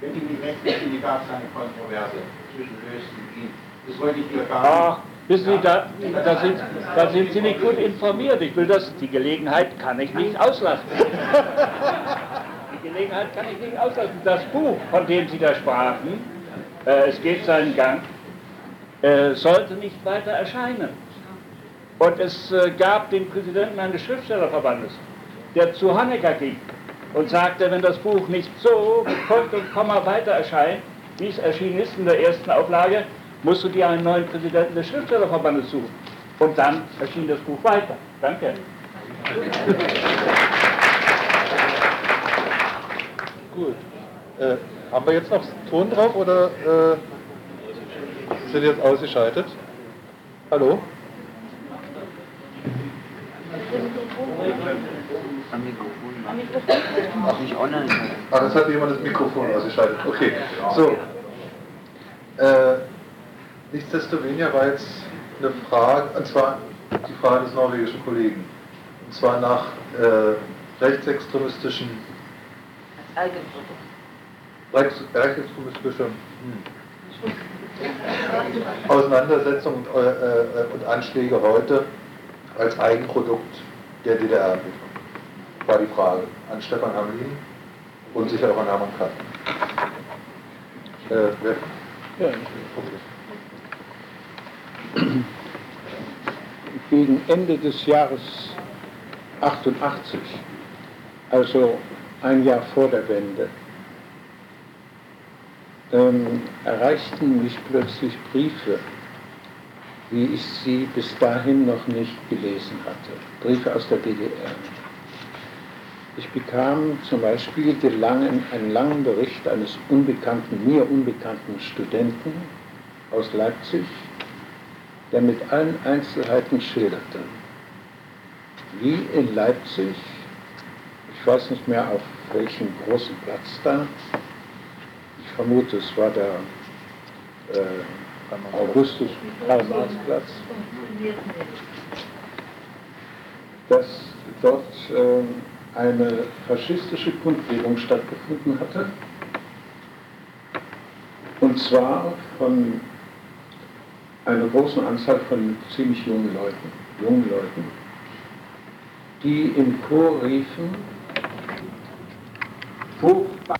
Wenn die nicht recht sind, gab es eine Kontroverse zwischen Höchst und ihm. Das wollte ich hier gar Ach, wissen Sie, da, da, sind, da sind Sie nicht gut informiert. Ich will das, die Gelegenheit kann ich nicht auslassen. Die Gelegenheit kann ich nicht auslassen. Das Buch, von dem Sie da sprachen, äh, es geht seinen Gang, äh, sollte nicht weiter erscheinen. Und es äh, gab den Präsidenten eines Schriftstellerverbandes, der zu Honecker ging und sagte, wenn das Buch nicht so Punkt und Komma weiter erscheint, wie es erschienen ist in der ersten Auflage, musst du dir einen neuen Präsidenten des Schriftstellerverbandes suchen. Und dann erschien das Buch weiter. Danke. Gut. Äh, haben wir jetzt noch Ton drauf oder äh, sind jetzt ausgeschaltet? Hallo? Am Mikrofon. Am Mikrofon? Ach, nicht online. Ah, das hat jemand das Mikrofon ausgeschaltet. Okay. So. Äh, nichtsdestoweniger war jetzt eine Frage, und zwar die Frage des norwegischen Kollegen. Und zwar nach äh, rechtsextremistischen Rechts, rechtsextremistische hm. Auseinandersetzungen und, äh, äh, und Anschläge heute als Eigenprodukt der DDR war die Frage an Stefan Hamlin und sicher auch an Hermann Katt. Äh, wer? Ja. Gegen Ende des Jahres 88, also ein Jahr vor der Wende, ähm, erreichten mich plötzlich Briefe, wie ich sie bis dahin noch nicht gelesen hatte. Briefe aus der DDR. Ich bekam zum Beispiel langen, einen langen Bericht eines unbekannten, mir unbekannten Studenten aus Leipzig, der mit allen Einzelheiten schilderte, wie in Leipzig, ich weiß nicht mehr auf welchem großen Platz da, ich vermute es war der äh, Augustus Karl-Marx-Platz, dass dort äh, eine faschistische Kundgebung stattgefunden hatte. Und zwar von einer großen Anzahl von ziemlich jungen Leuten, jungen Leuten, die im Chor riefen, Hochbach